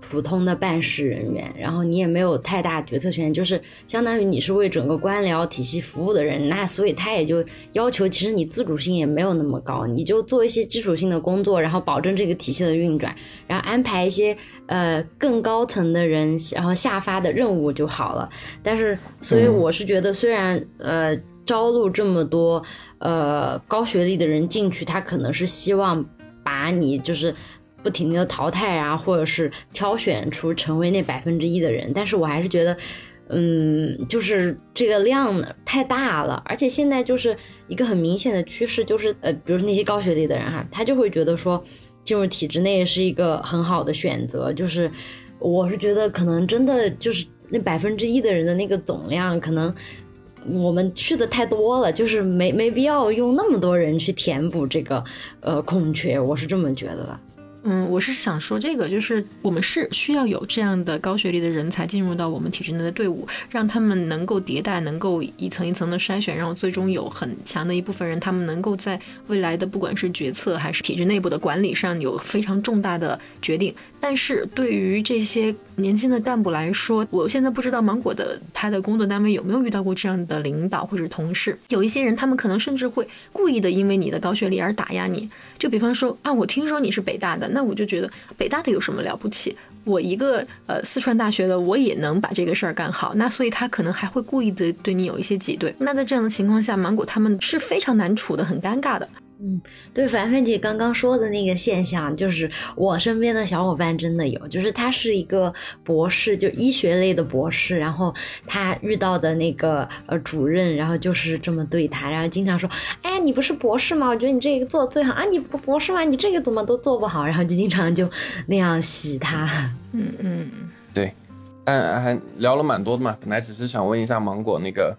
普通的办事人员，然后你也没有太大决策权，就是相当于你是为整个官僚体系服务的人，那所以他也就要求，其实你自主性也没有那么高，你就做一些基础性的工作，然后保证这个体系的运转，然后安排一些呃更高层的人，然后下发的任务就好了。但是，所以我是觉得，虽然呃招录这么多呃高学历的人进去，他可能是希望把你就是。不停的淘汰啊，或者是挑选出成为那百分之一的人，但是我还是觉得，嗯，就是这个量太大了，而且现在就是一个很明显的趋势，就是呃，比如那些高学历的人哈，他就会觉得说进入体制内是一个很好的选择，就是我是觉得可能真的就是那百分之一的人的那个总量，可能我们去的太多了，就是没没必要用那么多人去填补这个呃空缺，我是这么觉得的。嗯，我是想说这个，就是我们是需要有这样的高学历的人才进入到我们体制内的队伍，让他们能够迭代，能够一层一层的筛选，然后最终有很强的一部分人，他们能够在未来的不管是决策还是体制内部的管理上有非常重大的决定。但是对于这些年轻的干部来说，我现在不知道芒果的他的工作单位有没有遇到过这样的领导或者同事，有一些人他们可能甚至会故意的因为你的高学历而打压你，就比方说啊，我听说你是北大的。那我就觉得北大的有什么了不起？我一个呃四川大学的，我也能把这个事儿干好。那所以他可能还会故意的对你有一些挤兑。那在这样的情况下，芒果他们是非常难处的，很尴尬的。嗯，对，凡凡姐刚刚说的那个现象，就是我身边的小伙伴真的有，就是他是一个博士，就医学类的博士，然后他遇到的那个呃主任，然后就是这么对他，然后经常说，哎，你不是博士吗？我觉得你这个做的最好啊，你不博士吗？你这个怎么都做不好？然后就经常就那样洗他。嗯嗯，对，但还聊了蛮多的嘛。本来只是想问一下芒果那个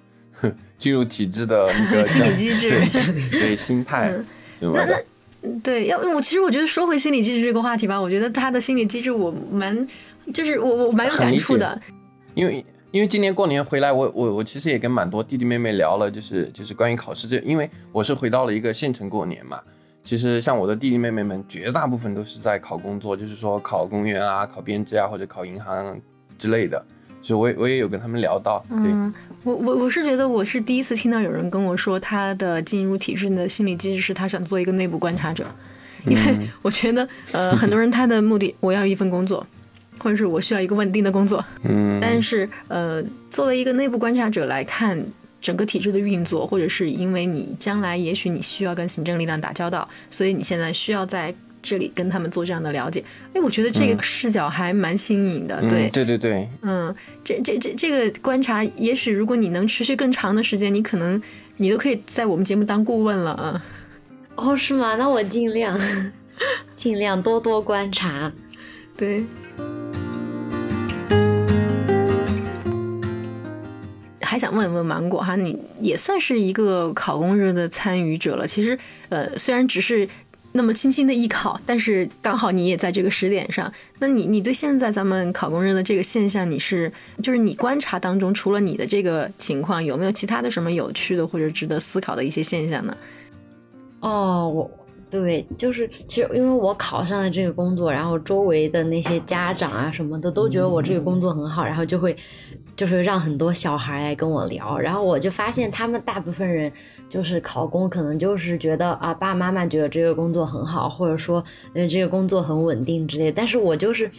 进入体制的那个 心理机制，对对心态？那那对，要我其实我觉得说回心理机制这个话题吧，我觉得他的心理机制我蛮就是我我蛮有感触的，因为因为今年过年回来，我我我其实也跟蛮多弟弟妹妹聊了，就是就是关于考试这，因为我是回到了一个县城过年嘛。其实像我的弟弟妹妹们，绝大部分都是在考工作，就是说考公务员啊、考编制啊或者考银行之类的。所以我也我也有跟他们聊到，对。嗯，我我我是觉得我是第一次听到有人跟我说他的进入体制的心理机制是他想做一个内部观察者，因为 我觉得呃很多人他的目的我要一份工作，或者是我需要一个稳定的工作，嗯，但是呃作为一个内部观察者来看整个体制的运作，或者是因为你将来也许你需要跟行政力量打交道，所以你现在需要在。这里跟他们做这样的了解，哎，我觉得这个视角还蛮新颖的，对，嗯对对对，嗯，这这这这个观察，也许如果你能持续更长的时间，你可能你都可以在我们节目当顾问了啊。哦，是吗？那我尽量 尽量多多观察，对。还想问问芒果哈，你也算是一个考公日的参与者了。其实，呃，虽然只是那么轻轻的一考，但是刚好你也在这个时点上。那你你对现在咱们考公认的这个现象，你是就是你观察当中，除了你的这个情况，有没有其他的什么有趣的或者值得思考的一些现象呢？哦，我对，就是其实因为我考上了这个工作，然后周围的那些家长啊什么的都觉得我这个工作很好，然后就会就是让很多小孩来跟我聊，然后我就发现他们大部分人就是考公，可能就是觉得啊爸爸妈妈觉得这个工作很好，或者说嗯这个工作很稳定之类，但是我就是。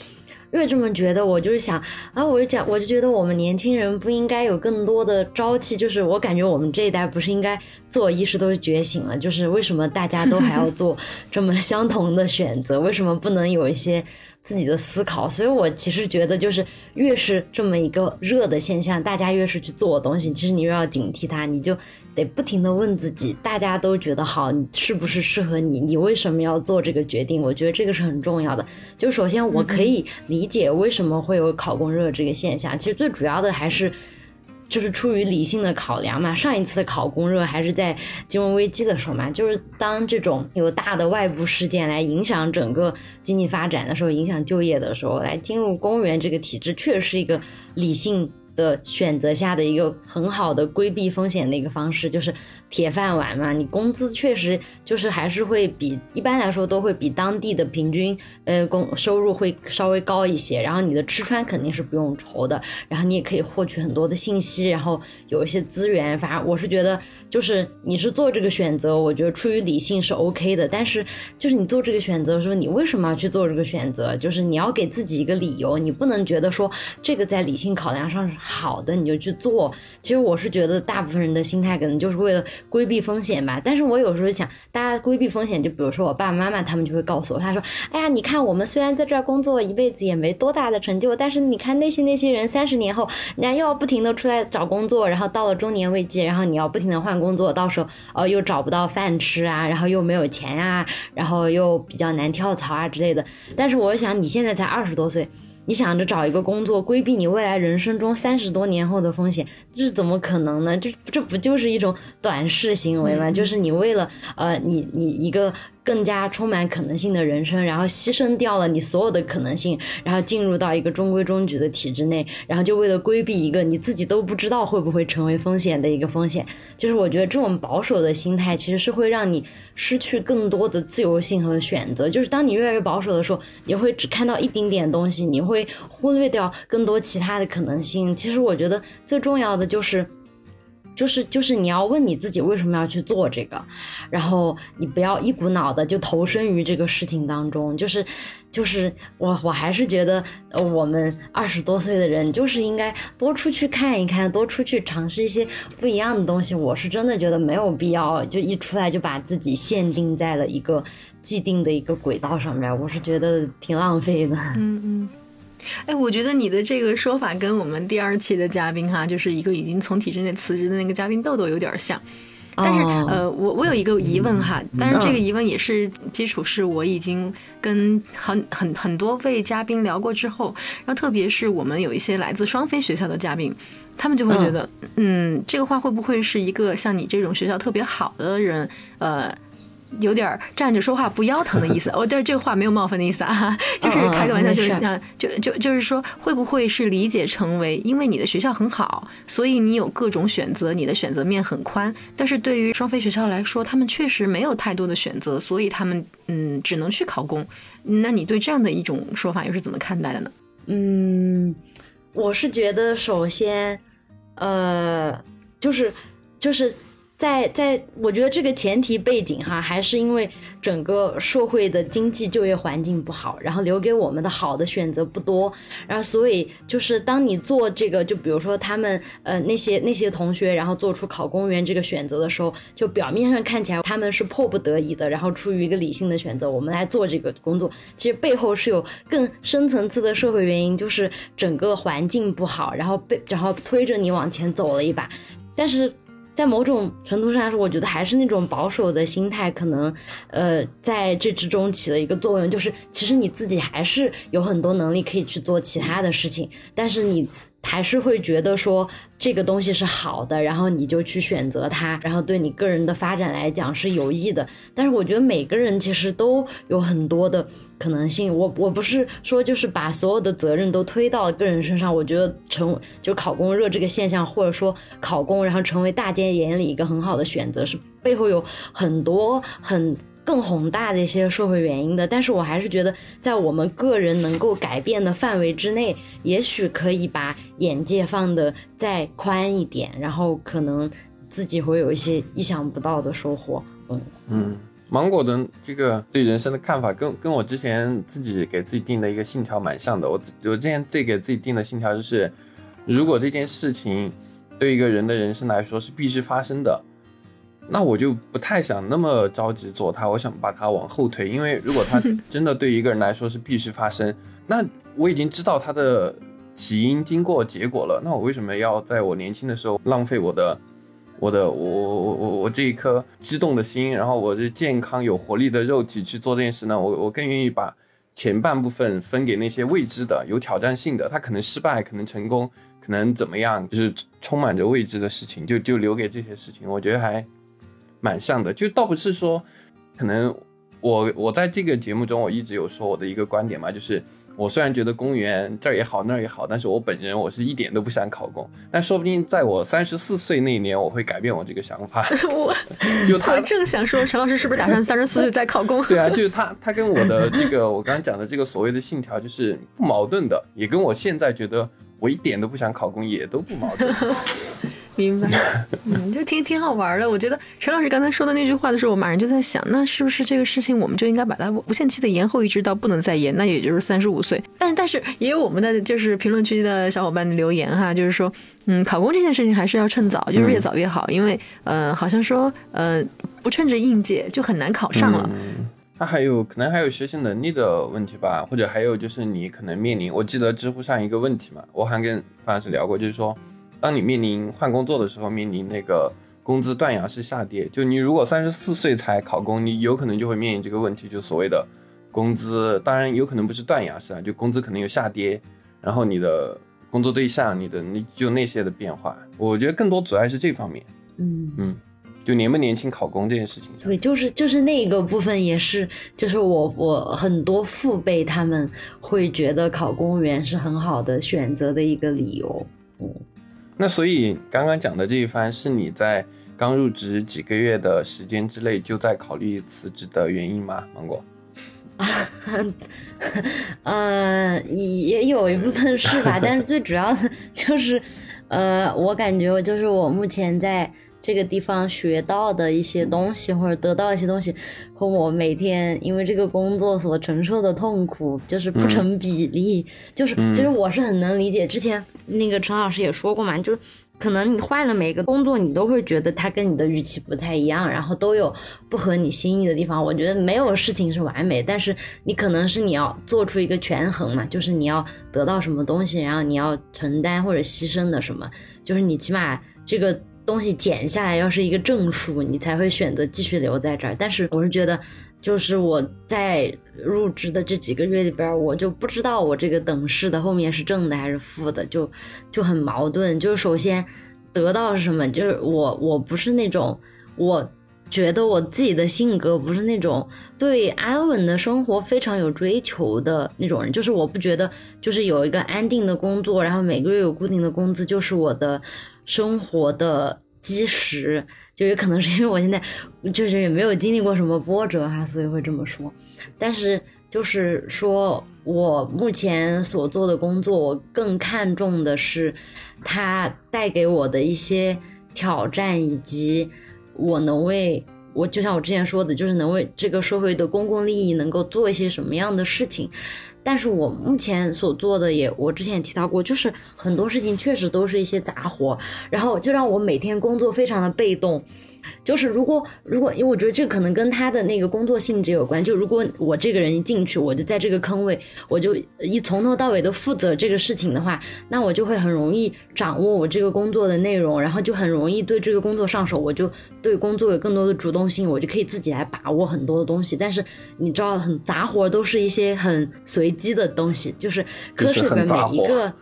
越这么觉得，我就是想啊，我就讲，我就觉得我们年轻人不应该有更多的朝气，就是我感觉我们这一代不是应该自我意识都觉醒了，就是为什么大家都还要 做这么相同的选择？为什么不能有一些自己的思考。所以我其实觉得，就是越是这么一个热的现象，大家越是去做东西，其实你越要警惕它，你就得不停的问自己，大家都觉得好，你是不是适合你？你为什么要做这个决定？我觉得这个是很重要的。就首先我可以理解为什么会有考公热这个现象，其实最主要的还是。就是出于理性的考量嘛，上一次考公热还是在金融危机的时候嘛，就是当这种有大的外部事件来影响整个经济发展的时候，影响就业的时候，来进入公务员这个体制，确实是一个理性。的选择下的一个很好的规避风险的一个方式，就是铁饭碗嘛。你工资确实就是还是会比一般来说都会比当地的平均呃工收入会稍微高一些。然后你的吃穿肯定是不用愁的，然后你也可以获取很多的信息，然后有一些资源。反正我是觉得，就是你是做这个选择，我觉得出于理性是 OK 的。但是就是你做这个选择的时候，你为什么要去做这个选择？就是你要给自己一个理由，你不能觉得说这个在理性考量上。好的，你就去做。其实我是觉得，大部分人的心态可能就是为了规避风险吧。但是我有时候想，大家规避风险，就比如说我爸爸妈妈，他们就会告诉我，他说：“哎呀，你看我们虽然在这儿工作一辈子也没多大的成就，但是你看那些那些人，三十年后，人家又要不停的出来找工作，然后到了中年危机，然后你要不停的换工作，到时候呃又找不到饭吃啊，然后又没有钱啊，然后又比较难跳槽啊之类的。但是我想，你现在才二十多岁。”你想着找一个工作，规避你未来人生中三十多年后的风险，这是怎么可能呢？这这不就是一种短视行为吗？就是你为了呃，你你一个。更加充满可能性的人生，然后牺牲掉了你所有的可能性，然后进入到一个中规中矩的体制内，然后就为了规避一个你自己都不知道会不会成为风险的一个风险，就是我觉得这种保守的心态其实是会让你失去更多的自由性和选择。就是当你越来越保守的时候，你会只看到一丁点东西，你会忽略掉更多其他的可能性。其实我觉得最重要的就是。就是就是你要问你自己为什么要去做这个，然后你不要一股脑的就投身于这个事情当中。就是就是我我还是觉得，呃，我们二十多岁的人就是应该多出去看一看，多出去尝试一些不一样的东西。我是真的觉得没有必要就一出来就把自己限定在了一个既定的一个轨道上面，我是觉得挺浪费的。嗯嗯。哎，我觉得你的这个说法跟我们第二期的嘉宾哈，就是一个已经从体制内辞职的那个嘉宾豆豆有点像。但是呃，我我有一个疑问哈，但是这个疑问也是基础是我已经跟很很很多位嘉宾聊过之后，然后特别是我们有一些来自双非学校的嘉宾，他们就会觉得，嗯，这个话会不会是一个像你这种学校特别好的人，呃。有点站着说话不腰疼的意思，我这这个话没有冒犯的意思啊，就是开个玩笑，就是嗯，就就就是说，会不会是理解成为，因为你的学校很好，所以你有各种选择，你的选择面很宽。但是对于双非学校来说，他们确实没有太多的选择，所以他们嗯只能去考公。那你对这样的一种说法又是怎么看待的呢？嗯，我是觉得首先，呃，就是就是。在在，我觉得这个前提背景哈，还是因为整个社会的经济就业环境不好，然后留给我们的好的选择不多，然后所以就是当你做这个，就比如说他们呃那些那些同学，然后做出考公务员这个选择的时候，就表面上看起来他们是迫不得已的，然后出于一个理性的选择，我们来做这个工作，其实背后是有更深层次的社会原因，就是整个环境不好，然后被然后推着你往前走了一把，但是。在某种程度上来说，我觉得还是那种保守的心态，可能，呃，在这之中起了一个作用，就是其实你自己还是有很多能力可以去做其他的事情，但是你还是会觉得说这个东西是好的，然后你就去选择它，然后对你个人的发展来讲是有益的。但是我觉得每个人其实都有很多的。可能性，我我不是说就是把所有的责任都推到个人身上。我觉得成就考公热这个现象，或者说考公然后成为大家眼里一个很好的选择，是背后有很多很更宏大的一些社会原因的。但是我还是觉得，在我们个人能够改变的范围之内，也许可以把眼界放得再宽一点，然后可能自己会有一些意想不到的收获。嗯嗯。芒果的这个对人生的看法，跟跟我之前自己给自己定的一个信条蛮像的。我我之前自己给自己定的信条就是，如果这件事情对一个人的人生来说是必须发生的，那我就不太想那么着急做它。我想把它往后推，因为如果它 真的对一个人来说是必须发生，那我已经知道它的起因、经过、结果了，那我为什么要在我年轻的时候浪费我的、我的、我我我我这一颗激动的心，然后我这健康有活力的肉体去做这件事呢？我我更愿意把前半部分分给那些未知的、有挑战性的，它可能失败，可能成功，可能怎么样，就是充满着未知的事情，就就留给这些事情。我觉得还蛮像的，就倒不是说可能。我我在这个节目中，我一直有说我的一个观点嘛，就是我虽然觉得公务员这儿也好那儿也好，但是我本人我是一点都不想考公，但说不定在我三十四岁那一年，我会改变我这个想法。我就他正想说，陈老师是不是打算三十四岁再考公？对啊，就是他他跟我的这个我刚刚讲的这个所谓的信条就是不矛盾的，也跟我现在觉得我一点都不想考公也都不矛盾。明白，嗯，就挺挺好玩的。我觉得陈老师刚才说的那句话的时候，我马上就在想，那是不是这个事情我们就应该把它无限期的延后，一直到不能再延，那也就是三十五岁。但但是也有我们的就是评论区的小伙伴的留言哈，就是说，嗯，考公这件事情还是要趁早，就是越早越好，因为呃，好像说呃，不趁着应届就很难考上了。他还有可能还有学习能力的问题吧，或者还有就是你可能面临，我记得知乎上一个问题嘛，我还跟范老师聊过，就是说。当你面临换工作的时候，面临那个工资断崖式下跌，就你如果三十四岁才考公，你有可能就会面临这个问题，就所谓的工资，当然有可能不是断崖式啊，就工资可能有下跌，然后你的工作对象，你的那就那些的变化，我觉得更多阻碍是这方面，嗯。嗯，就年不年轻考公这件事情，对，就是就是那个部分也是，就是我我很多父辈他们会觉得考公务员是很好的选择的一个理由，嗯。那所以刚刚讲的这一番是你在刚入职几个月的时间之内就在考虑辞职的原因吗？芒果？啊 呃，也有一部分是吧，但是最主要的就是，呃，我感觉就是我目前在。这个地方学到的一些东西，或者得到一些东西，和我每天因为这个工作所承受的痛苦，就是不成比例。就是，其实我是很能理解。之前那个陈老师也说过嘛，就是可能你换了每个工作，你都会觉得它跟你的预期不太一样，然后都有不合你心意的地方。我觉得没有事情是完美，但是你可能是你要做出一个权衡嘛，就是你要得到什么东西，然后你要承担或者牺牲的什么，就是你起码这个。东西减下来要是一个正数，你才会选择继续留在这儿。但是我是觉得，就是我在入职的这几个月里边，我就不知道我这个等式的后面是正的还是负的，就就很矛盾。就是首先得到是什么？就是我我不是那种，我觉得我自己的性格不是那种对安稳的生活非常有追求的那种人。就是我不觉得，就是有一个安定的工作，然后每个月有固定的工资，就是我的。生活的基石，就有可能是因为我现在 就是也没有经历过什么波折哈，所以会这么说。但是就是说我目前所做的工作，我更看重的是它带给我的一些挑战，以及我能为我就像我之前说的，就是能为这个社会的公共利益能够做一些什么样的事情。但是我目前所做的也，我之前也提到过，就是很多事情确实都是一些杂活，然后就让我每天工作非常的被动。就是如果如果，因为我觉得这可能跟他的那个工作性质有关。就如果我这个人一进去，我就在这个坑位，我就一从头到尾都负责这个事情的话，那我就会很容易掌握我这个工作的内容，然后就很容易对这个工作上手，我就对工作有更多的主动性，我就可以自己来把握很多的东西。但是你知道，很杂活都是一些很随机的东西，就是科室里面每一个。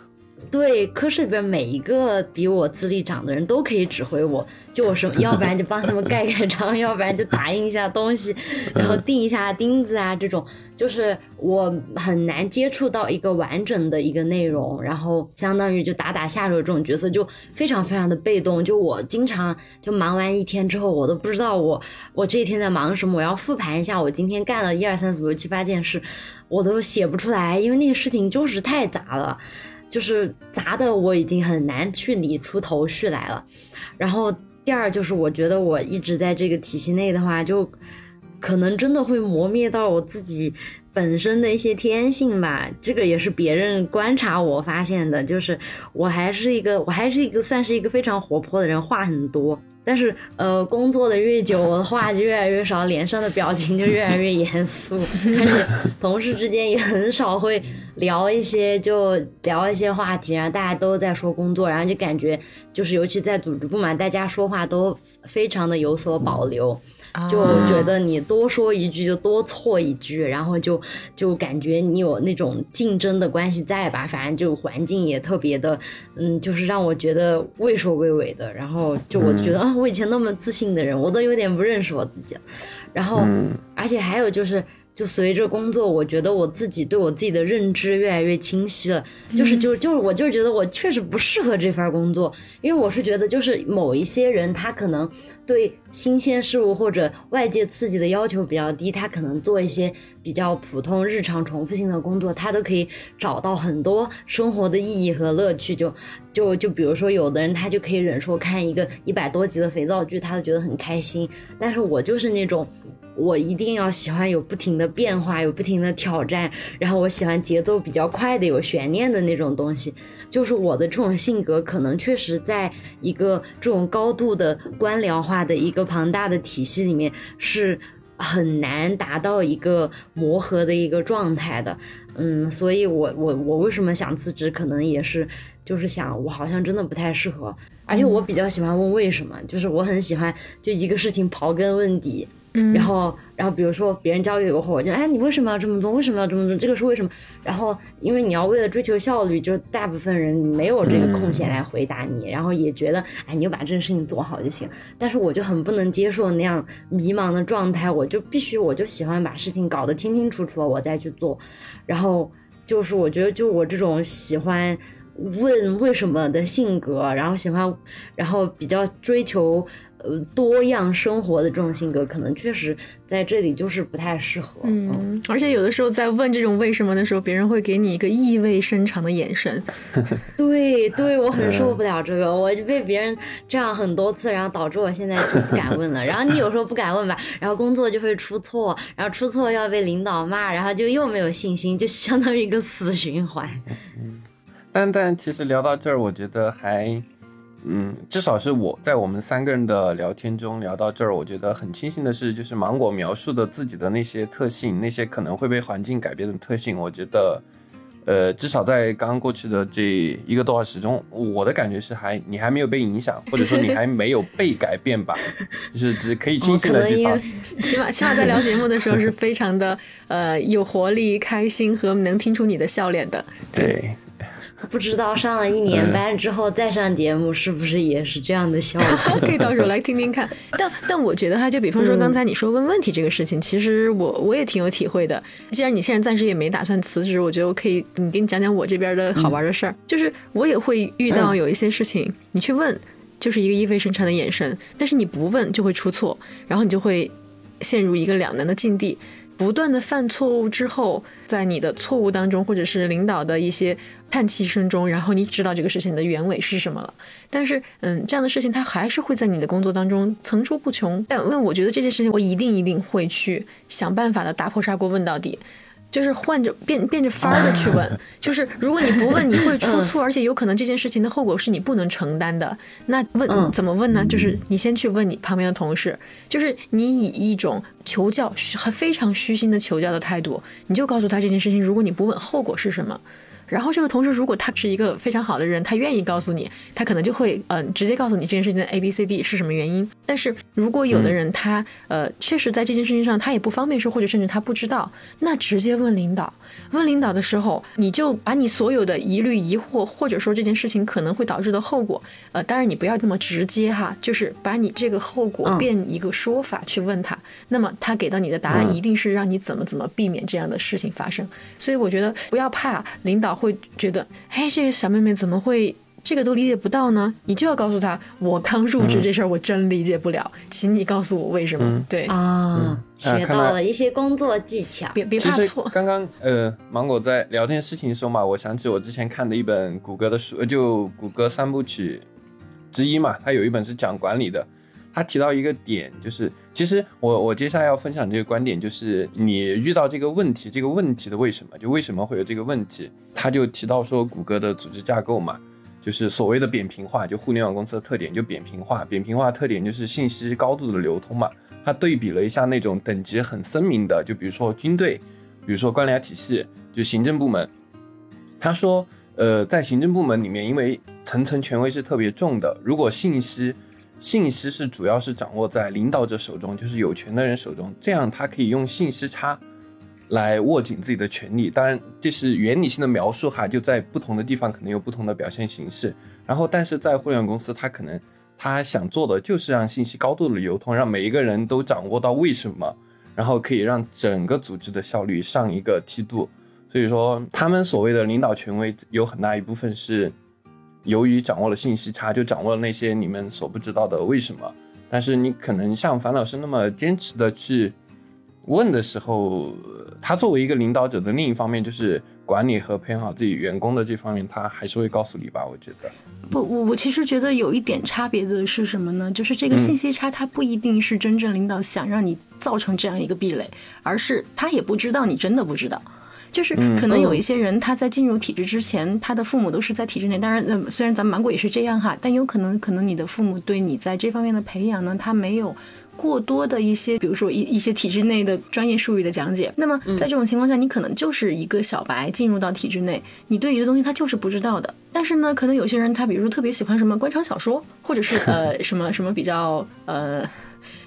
对，科室里边每一个比我资历长的人都可以指挥我，就我什么，要不然就帮他们盖盖章，要不然就打印一下东西，然后钉一下钉子啊，这种就是我很难接触到一个完整的一个内容，然后相当于就打打下手这种角色就非常非常的被动，就我经常就忙完一天之后，我都不知道我我这一天在忙什么，我要复盘一下我今天干了一二三四五六七八件事，我都写不出来，因为那个事情就是太杂了。就是砸的，我已经很难去理出头绪来了。然后第二就是，我觉得我一直在这个体系内的话，就可能真的会磨灭到我自己本身的一些天性吧。这个也是别人观察我发现的，就是我还是一个，我还是一个算是一个非常活泼的人，话很多。但是呃，工作的越久，我的话就越来越少，脸上的表情就越来越严肃，而且同事之间也很少会聊一些就聊一些话题，然后大家都在说工作，然后就感觉就是尤其在组织部嘛，大家说话都非常的有所保留。就觉得你多说一句就多错一句，然后就就感觉你有那种竞争的关系在吧，反正就环境也特别的，嗯，就是让我觉得畏首畏尾的。然后就我觉得啊，我以前那么自信的人，我都有点不认识我自己了。然后，而且还有就是。就随着工作，我觉得我自己对我自己的认知越来越清晰了。就是就就是我就是觉得我确实不适合这份工作，因为我是觉得就是某一些人他可能对新鲜事物或者外界刺激的要求比较低，他可能做一些比较普通日常重复性的工作，他都可以找到很多生活的意义和乐趣。就就就比如说有的人他就可以忍受看一个一百多集的肥皂剧，他都觉得很开心。但是我就是那种。我一定要喜欢有不停的变化，有不停的挑战，然后我喜欢节奏比较快的、有悬念的那种东西。就是我的这种性格，可能确实在一个这种高度的官僚化的一个庞大的体系里面，是很难达到一个磨合的一个状态的。嗯，所以我我我为什么想辞职，可能也是就是想我好像真的不太适合，而且我比较喜欢问为什么，就是我很喜欢就一个事情刨根问底。然后，然后比如说别人交给我后，我就哎，你为什么要这么做？为什么要这么做？这个是为什么？然后，因为你要为了追求效率，就大部分人没有这个空闲来回答你，然后也觉得哎，你就把这件事情做好就行。但是我就很不能接受那样迷茫的状态，我就必须，我就喜欢把事情搞得清清楚楚，我再去做。然后就是我觉得，就我这种喜欢问为什么的性格，然后喜欢，然后比较追求。呃，多样生活的这种性格，可能确实在这里就是不太适合。嗯，而且有的时候在问这种为什么的时候，别人会给你一个意味深长的眼神。对，对我很受不了这个，我就被别人这样很多次，然后导致我现在就不敢问了。然后你有时候不敢问吧，然后工作就会出错，然后出错要被领导骂，然后就又没有信心，就相当于一个死循环。嗯，但但其实聊到这儿，我觉得还。嗯，至少是我在我们三个人的聊天中聊到这儿，我觉得很庆幸的是，就是芒果描述的自己的那些特性，那些可能会被环境改变的特性，我觉得，呃，至少在刚刚过去的这一个多小时中，我的感觉是还你还没有被影响，或者说你还没有被改变吧，就是只可以庆幸的地方。起码起码在聊节目的时候是非常的呃有活力、开心和能听出你的笑脸的。对。不知道上了一年班之后再上节目是不是也是这样的效果？可以到时候来听听看。但但我觉得哈，就比方说刚才你说问问题这个事情，其实我我也挺有体会的。既然你现在暂时也没打算辞职，我觉得我可以你给你讲讲我这边的好玩的事儿。就是我也会遇到有一些事情，你去问就是一个意味深长的眼神，但是你不问就会出错，然后你就会陷入一个两难的境地。不断的犯错误之后，在你的错误当中，或者是领导的一些叹气声中，然后你知道这个事情的原委是什么了。但是，嗯，这样的事情它还是会在你的工作当中层出不穷。但问我觉得这件事情，我一定一定会去想办法的打破砂锅问到底。就是换着变变着法儿的去问，就是如果你不问，你会出错，而且有可能这件事情的后果是你不能承担的。那问怎么问呢？就是你先去问你旁边的同事，就是你以一种求教、很非常虚心的求教的态度，你就告诉他这件事情，如果你不问，后果是什么。然后这个同事如果他是一个非常好的人，他愿意告诉你，他可能就会嗯直接告诉你这件事情的 A B C D 是什么原因。但是如果有的人他呃确实在这件事情上他也不方便说，或者甚至他不知道，那直接问领导。问领导的时候，你就把你所有的疑虑、疑惑，或者说这件事情可能会导致的后果，呃，当然你不要这么直接哈，就是把你这个后果变一个说法去问他。那么他给到你的答案一定是让你怎么怎么避免这样的事情发生。所以我觉得不要怕领导会觉得，哎，这个小妹妹怎么会这个都理解不到呢？你就要告诉她，我刚入职这事儿我真理解不了，请你告诉我为什么。对啊。学到了一些工作技巧，别别怕错。刚刚呃，芒果在聊这件事情的时候嘛，我想起我之前看的一本谷歌的书，就谷歌三部曲之一嘛，它有一本是讲管理的。他提到一个点，就是其实我我接下来要分享这个观点，就是你遇到这个问题，这个问题的为什么，就为什么会有这个问题？他就提到说谷歌的组织架构嘛。就是所谓的扁平化，就互联网公司的特点就扁平化。扁平化特点就是信息高度的流通嘛。他对比了一下那种等级很森明的，就比如说军队，比如说官僚体系，就行政部门。他说，呃，在行政部门里面，因为层层权威是特别重的，如果信息信息是主要是掌握在领导者手中，就是有权的人手中，这样他可以用信息差来握紧自己的权利。当然，这是原理性的描述哈，就在不同的地方可能有不同的表现形式。然后，但是在互联网公司，他可能。他想做的就是让信息高度的流通，让每一个人都掌握到为什么，然后可以让整个组织的效率上一个梯度。所以说，他们所谓的领导权威有很大一部分是由于掌握了信息差，就掌握了那些你们所不知道的为什么。但是你可能像樊老师那么坚持的去问的时候，他作为一个领导者的另一方面，就是管理和培养好自己员工的这方面，他还是会告诉你吧，我觉得。不，我我其实觉得有一点差别的是什么呢？就是这个信息差，它不一定是真正领导想让你造成这样一个壁垒，而是他也不知道你真的不知道。就是可能有一些人他在进入体制之前，他的父母都是在体制内。当然，呃，虽然咱们芒果也是这样哈，但有可能可能你的父母对你在这方面的培养呢，他没有。过多的一些，比如说一一些体制内的专业术语的讲解，那么在这种情况下，你可能就是一个小白进入到体制内，你对一个东西他就是不知道的。但是呢，可能有些人他比如说特别喜欢什么官场小说，或者是呃 什么什么比较呃。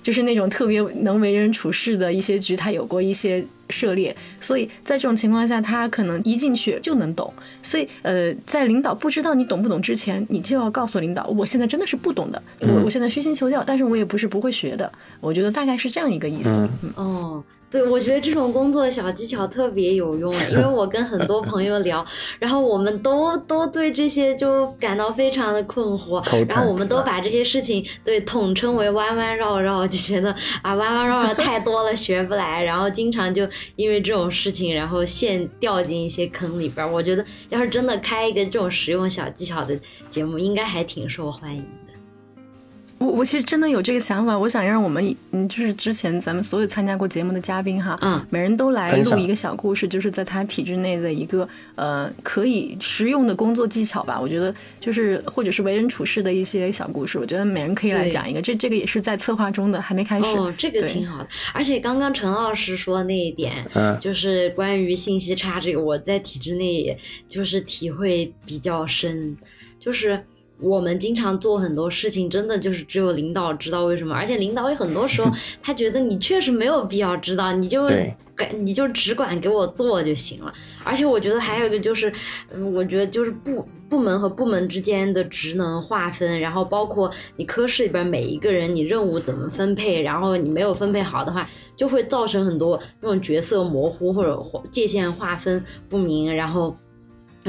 就是那种特别能为人处事的一些局，他有过一些涉猎，所以在这种情况下，他可能一进去就能懂。所以，呃，在领导不知道你懂不懂之前，你就要告诉领导，我现在真的是不懂的，我我现在虚心求教，但是我也不是不会学的。我觉得大概是这样一个意思。嗯哦。对，我觉得这种工作小技巧特别有用，因为我跟很多朋友聊，然后我们都都对这些就感到非常的困惑，然后我们都把这些事情对统称为弯弯绕绕，就觉得啊弯弯绕绕 太多了学不来，然后经常就因为这种事情，然后陷掉进一些坑里边。我觉得要是真的开一个这种实用小技巧的节目，应该还挺受欢迎。我我其实真的有这个想法，我想让我们嗯，就是之前咱们所有参加过节目的嘉宾哈，嗯，每人都来录一个小故事，就是在他体制内的一个呃可以实用的工作技巧吧。我觉得就是或者是为人处事的一些小故事，我觉得每人可以来讲一个。这这个也是在策划中的，还没开始。哦，这个挺好的。而且刚刚陈老师说那一点，嗯，就是关于信息差这个，我在体制内就是体会比较深，就是。我们经常做很多事情，真的就是只有领导知道为什么，而且领导有很多时候 他觉得你确实没有必要知道，你就你就只管给我做就行了。而且我觉得还有一个就是，嗯，我觉得就是部部门和部门之间的职能划分，然后包括你科室里边每一个人你任务怎么分配，然后你没有分配好的话，就会造成很多那种角色模糊或者界限划分不明，然后。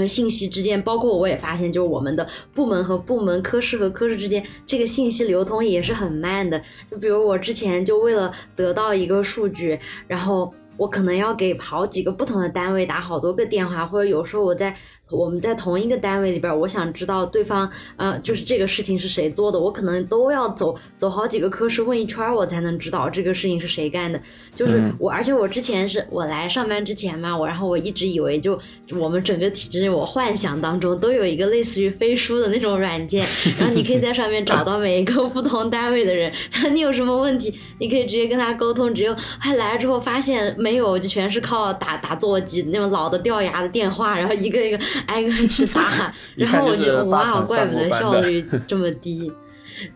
信息之间，包括我也发现，就是我们的部门和部门、科室和科室之间，这个信息流通也是很慢的。就比如我之前就为了得到一个数据，然后我可能要给好几个不同的单位打好多个电话，或者有时候我在。我们在同一个单位里边，我想知道对方，呃，就是这个事情是谁做的，我可能都要走走好几个科室问一圈，我才能知道这个事情是谁干的。就是我，而且我之前是我来上班之前嘛，我然后我一直以为就我们整个体制内，我幻想当中都有一个类似于飞书的那种软件，然后你可以在上面找到每一个不同单位的人，然后你有什么问题，你可以直接跟他沟通。只有他来了之后发现没有，就全是靠打打座机那种老的掉牙的电话，然后一个一个。挨个去打，然后我就哇，怪不得效率这么低。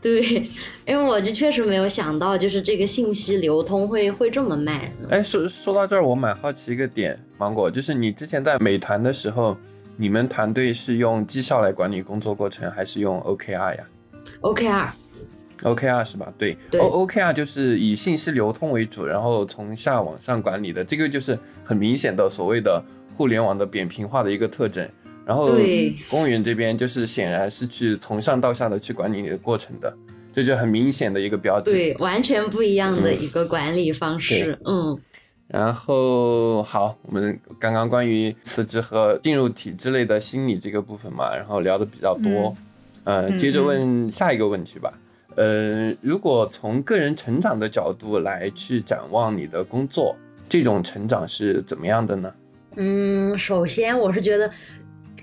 对，因为我就确实没有想到，就是这个信息流通会会这么慢。哎，说说到这儿，我蛮好奇一个点，芒果，就是你之前在美团的时候，你们团队是用绩效来管理工作过程，还是用 OKR 呀？OKR，OKR 是吧？对，O OKR 就是以信息流通为主，然后从下往上管理的，这个就是很明显的所谓的互联网的扁平化的一个特征。然后公务员这边就是显然是去从上到下的去管理你的过程的，这就很明显的一个标志。对，完全不一样的一个管理方式。嗯。然后好，我们刚刚关于辞职和进入体制类的心理这个部分嘛，然后聊的比较多。嗯。接着问下一个问题吧。呃，如果从个人成长的角度来去展望你的工作，这种成长是怎么样的呢？嗯，首先我是觉得。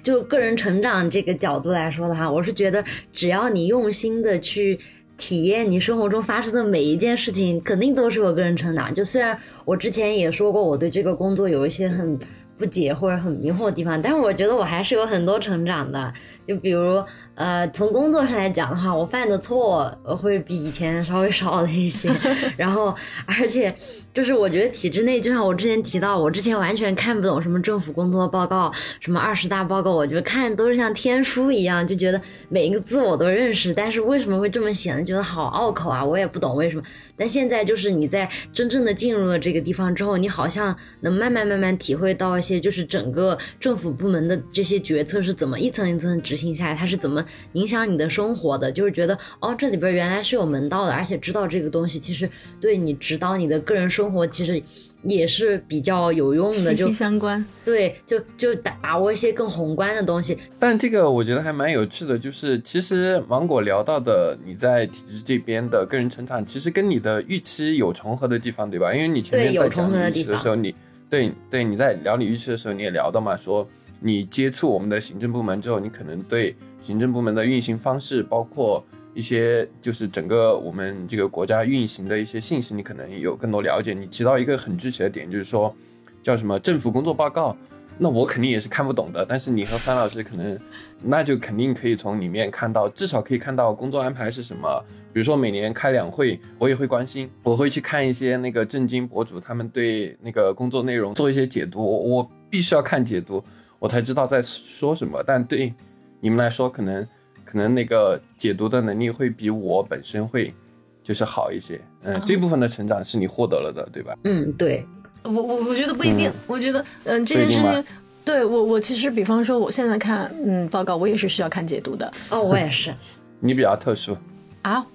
就个人成长这个角度来说的话，我是觉得只要你用心的去体验你生活中发生的每一件事情，肯定都是有个人成长。就虽然我之前也说过，我对这个工作有一些很不解或者很迷惑的地方，但是我觉得我还是有很多成长的。就比如。呃，从工作上来讲的话，我犯的错会比以前稍微少了一些。然后，而且就是我觉得体制内，就像我之前提到，我之前完全看不懂什么政府工作报告、什么二十大报告，我觉得看着都是像天书一样，就觉得每一个字我都认识。但是为什么会这么写呢？觉得好拗口啊，我也不懂为什么。但现在就是你在真正的进入了这个地方之后，你好像能慢慢慢慢体会到一些，就是整个政府部门的这些决策是怎么一层一层执行下来，它是怎么。影响你的生活的，就是觉得哦，这里边原来是有门道的，而且知道这个东西其实对你指导你的个人生活其实也是比较有用的，息息相关。对，就就把把握一些更宏观的东西。但这个我觉得还蛮有趣的，就是其实芒果聊到的你在体制这边的个人成长，其实跟你的预期有重合的地方，对吧？因为你前面在讲预期的时候，你对对你在聊你预期的时候，你也聊到嘛，说你接触我们的行政部门之后，你可能对。行政部门的运行方式，包括一些就是整个我们这个国家运行的一些信息，你可能有更多了解。你提到一个很具体的点，就是说叫什么政府工作报告，那我肯定也是看不懂的。但是你和樊老师可能，那就肯定可以从里面看到，至少可以看到工作安排是什么。比如说每年开两会，我也会关心，我会去看一些那个政经博主，他们对那个工作内容做一些解读。我必须要看解读，我才知道在说什么。但对。你们来说，可能可能那个解读的能力会比我本身会就是好一些，嗯，这部分的成长是你获得了的，对吧？嗯，对，我我我觉得不一定，我觉得，嗯，这件事情，对我我其实比方说，我现在看嗯报告，我也是需要看解读的。哦，我也是。你比较特殊啊？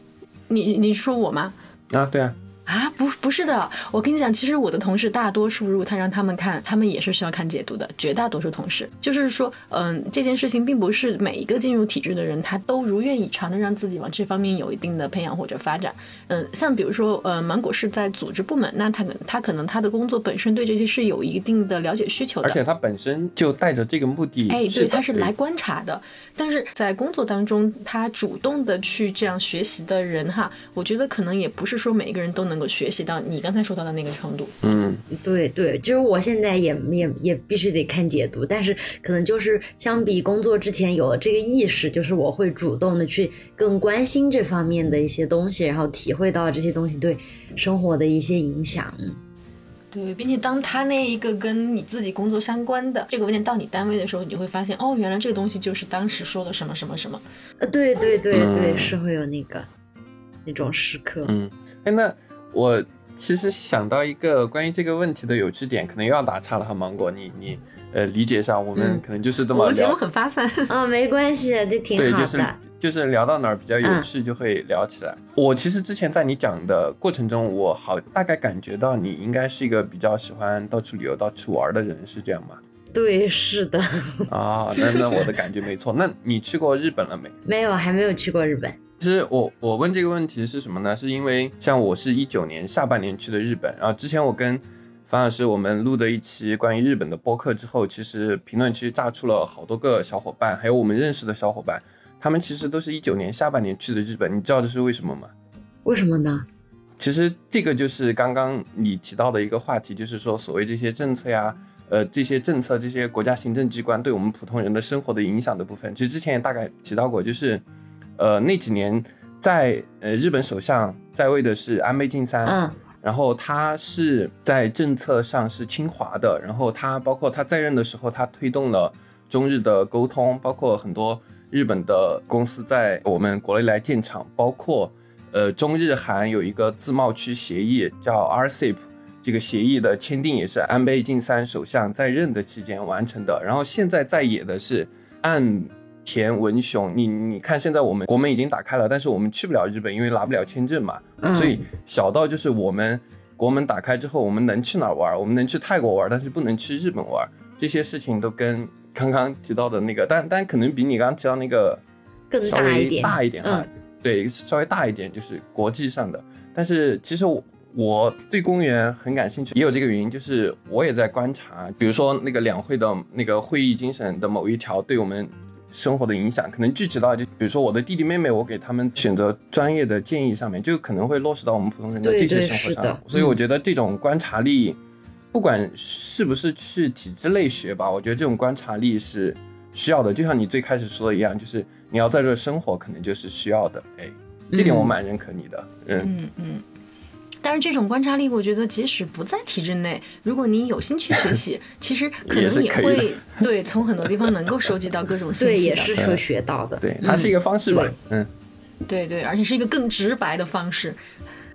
你你说我吗？啊，对啊。啊，不不是的，我跟你讲，其实我的同事大多数，如果他让他们看，他们也是需要看解读的。绝大多数同事，就是说，嗯，这件事情并不是每一个进入体制的人，他都如愿以偿的让自己往这方面有一定的培养或者发展。嗯，像比如说，呃，芒果是在组织部门，那他可他可能他的工作本身对这些是有一定的了解需求的，而且他本身就带着这个目的，哎，对，他是来观察的。但是在工作当中，他主动的去这样学习的人，哈，我觉得可能也不是说每一个人都能够学习到你刚才说到的那个程度。嗯，对对，就是我现在也也也必须得看解读，但是可能就是相比工作之前有了这个意识，就是我会主动的去更关心这方面的一些东西，然后体会到这些东西对生活的一些影响。对，并且当他那一个跟你自己工作相关的这个文件到你单位的时候，你就会发现，哦，原来这个东西就是当时说的什么什么什么。呃，对对对对，是会有那个那种时刻。嗯，哎，那我其实想到一个关于这个问题的有趣点，可能又要打岔了哈，芒果，你你。呃，理解上我们可能就是这么。我们节目很发散啊，没关系，这挺好的。对，就是就是聊到哪儿比较有趣，就会聊起来。我其实之前在你讲的过程中，我好大概感觉到你应该是一个比较喜欢到处旅游、到处玩的人，是这样吗？对，是的。啊，那 那我的感觉没错。那你去过日本了没？没有，还没有去过日本。其实我我问这个问题是什么呢？是因为像我是一九年下半年去的日本，然后之前我跟。樊老师，我们录的一期关于日本的播客之后，其实评论区炸出了好多个小伙伴，还有我们认识的小伙伴，他们其实都是一九年下半年去的日本，你知道这是为什么吗？为什么呢？其实这个就是刚刚你提到的一个话题，就是说所谓这些政策呀，呃，这些政策，这些国家行政机关对我们普通人的生活的影响的部分，其实之前也大概提到过，就是，呃，那几年在呃日本首相在位的是安倍晋三。嗯。然后他是在政策上是亲华的，然后他包括他在任的时候，他推动了中日的沟通，包括很多日本的公司在我们国内来建厂，包括呃中日韩有一个自贸区协议叫 RCEP，这个协议的签订也是安倍晋三首相在任的期间完成的。然后现在在野的是岸田文雄，你你看现在我们国门已经打开了，但是我们去不了日本，因为拿不了签证嘛。所以小到就是我们国门打开之后，我们能去哪儿玩？我们能去泰国玩，但是不能去日本玩。这些事情都跟刚刚提到的那个，但但可能比你刚刚提到那个更大一点，大一点哈。对，稍微大一点，就是国际上的。但是其实我我对公务员很感兴趣，也有这个原因，就是我也在观察，比如说那个两会的那个会议精神的某一条对我们生活的影响，可能具体到就比如说我的弟弟妹妹，我给他们选择专业的建议上面，就可能会落实到我们普通人的这些生活上。所以我觉得这种观察力，不管是不是去体制内学吧，我觉得这种观察力是需要的。就像你最开始说的一样，就是你要在这生活，可能就是需要的。哎，这点我蛮认可你的。嗯嗯嗯。但是这种观察力，我觉得即使不在体制内，如果你有心去学习，其实可能也会对从很多地方能够收集到各种 信息的。对，也是会学到的。对，它是一个方式吧。嗯，对对，而且是一个更直白的方式。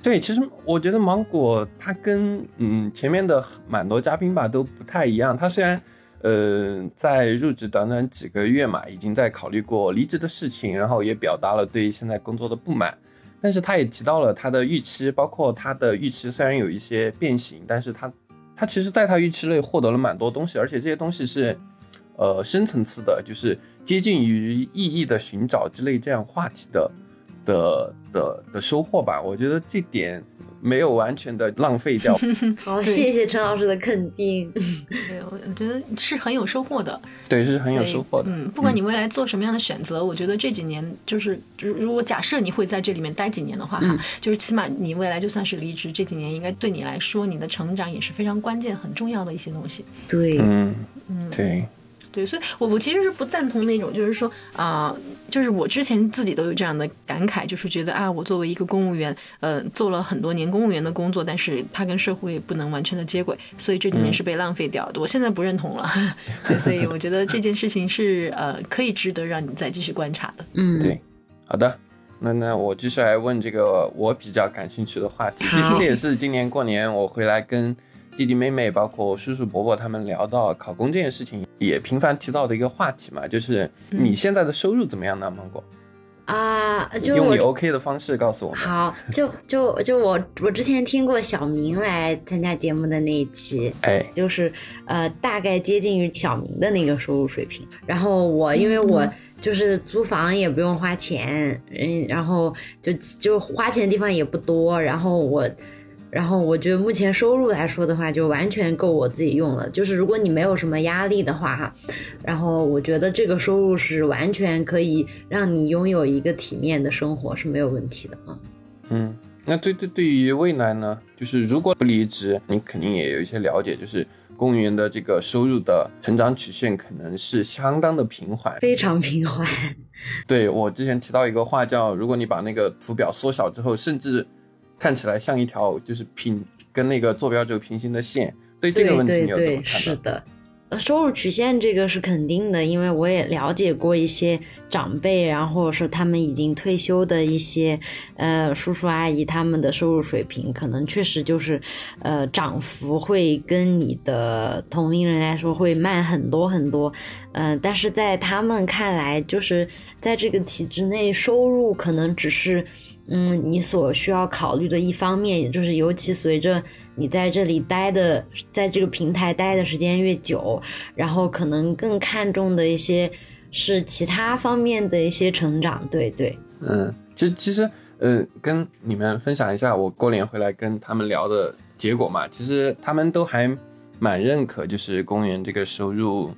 对，其实我觉得芒果它跟嗯前面的蛮多嘉宾吧都不太一样。它虽然呃在入职短短几个月嘛，已经在考虑过离职的事情，然后也表达了对现在工作的不满。但是他也提到了他的预期，包括他的预期虽然有一些变形，但是他他其实在他预期内获得了蛮多东西，而且这些东西是，呃深层次的，就是接近于意义的寻找之类这样话题的的的的收获吧。我觉得这点。没有完全的浪费掉。好，谢谢陈老师的肯定。对，我觉得是很有收获的。对，是很有收获的。嗯，不管你未来做什么样的选择，我觉得这几年就是，如果假设你会在这里面待几年的话，哈，就是起码你未来就算是离职，这几年应该对你来说，你的成长也是非常关键、很重要的一些东西。对，嗯嗯，对。对，所以，我我其实是不赞同那种，就是说啊，就是我之前自己都有这样的感慨，就是觉得啊，我作为一个公务员，呃，做了很多年公务员的工作，但是他跟社会不能完全的接轨，所以这里面是被浪费掉的。我现在不认同了，对，所以我觉得这件事情是呃，可以值得让你再继续观察的。嗯，对，好的，那那我继续来问这个我比较感兴趣的话题，其实这也是今年过年我回来跟。弟弟妹妹，包括叔叔伯伯，他们聊到考公这件事情，也频繁提到的一个话题嘛，就是你现在的收入怎么样呢，芒果？啊，就用你 OK 的方式告诉我们。好，就就就我我之前听过小明来参加节目的那一期，哎，就是呃大概接近于小明的那个收入水平。然后我因为我就是租房也不用花钱，嗯，然后就就花钱的地方也不多，然后我。然后我觉得目前收入来说的话，就完全够我自己用了。就是如果你没有什么压力的话，哈，然后我觉得这个收入是完全可以让你拥有一个体面的生活是没有问题的啊。嗯，那对对对于未来呢，就是如果不离职，你肯定也有一些了解，就是公务员的这个收入的成长曲线可能是相当的平缓，非常平缓。对我之前提到一个话叫，如果你把那个图表缩小之后，甚至看起来像一条就是平跟那个坐标轴平行的线，对这个问题你有怎么看是的，收入曲线这个是肯定的，因为我也了解过一些长辈，然后是他们已经退休的一些呃叔叔阿姨，他们的收入水平可能确实就是呃涨幅会跟你的同龄人来说会慢很多很多，嗯，但是在他们看来，就是在这个体制内收入可能只是。嗯，你所需要考虑的一方面，也就是尤其随着你在这里待的，在这个平台待的时间越久，然后可能更看重的一些是其他方面的一些成长。对对，嗯，其实其实，呃，跟你们分享一下我过年回来跟他们聊的结果嘛，其实他们都还蛮认可，就是公务员这个收入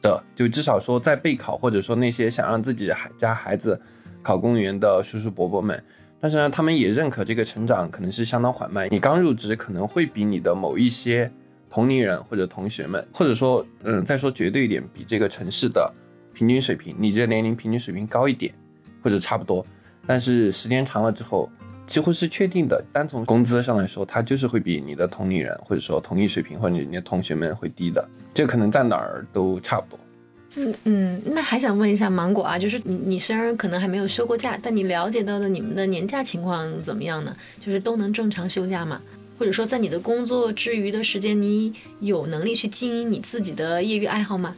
的，就至少说在备考或者说那些想让自己孩家孩子考公务员的叔叔伯伯们。但是呢，他们也认可这个成长可能是相当缓慢。你刚入职可能会比你的某一些同龄人或者同学们，或者说，嗯，再说绝对一点，比这个城市的平均水平，你这年龄平均水平高一点，或者差不多。但是时间长了之后，几乎是确定的。单从工资上来说，它就是会比你的同龄人或者说同一水平或者你的同学们会低的。这可能在哪儿都差不多。嗯嗯，那还想问一下芒果啊，就是你你虽然可能还没有休过假，但你了解到的你们的年假情况怎么样呢？就是都能正常休假吗？或者说在你的工作之余的时间，你有能力去经营你自己的业余爱好吗？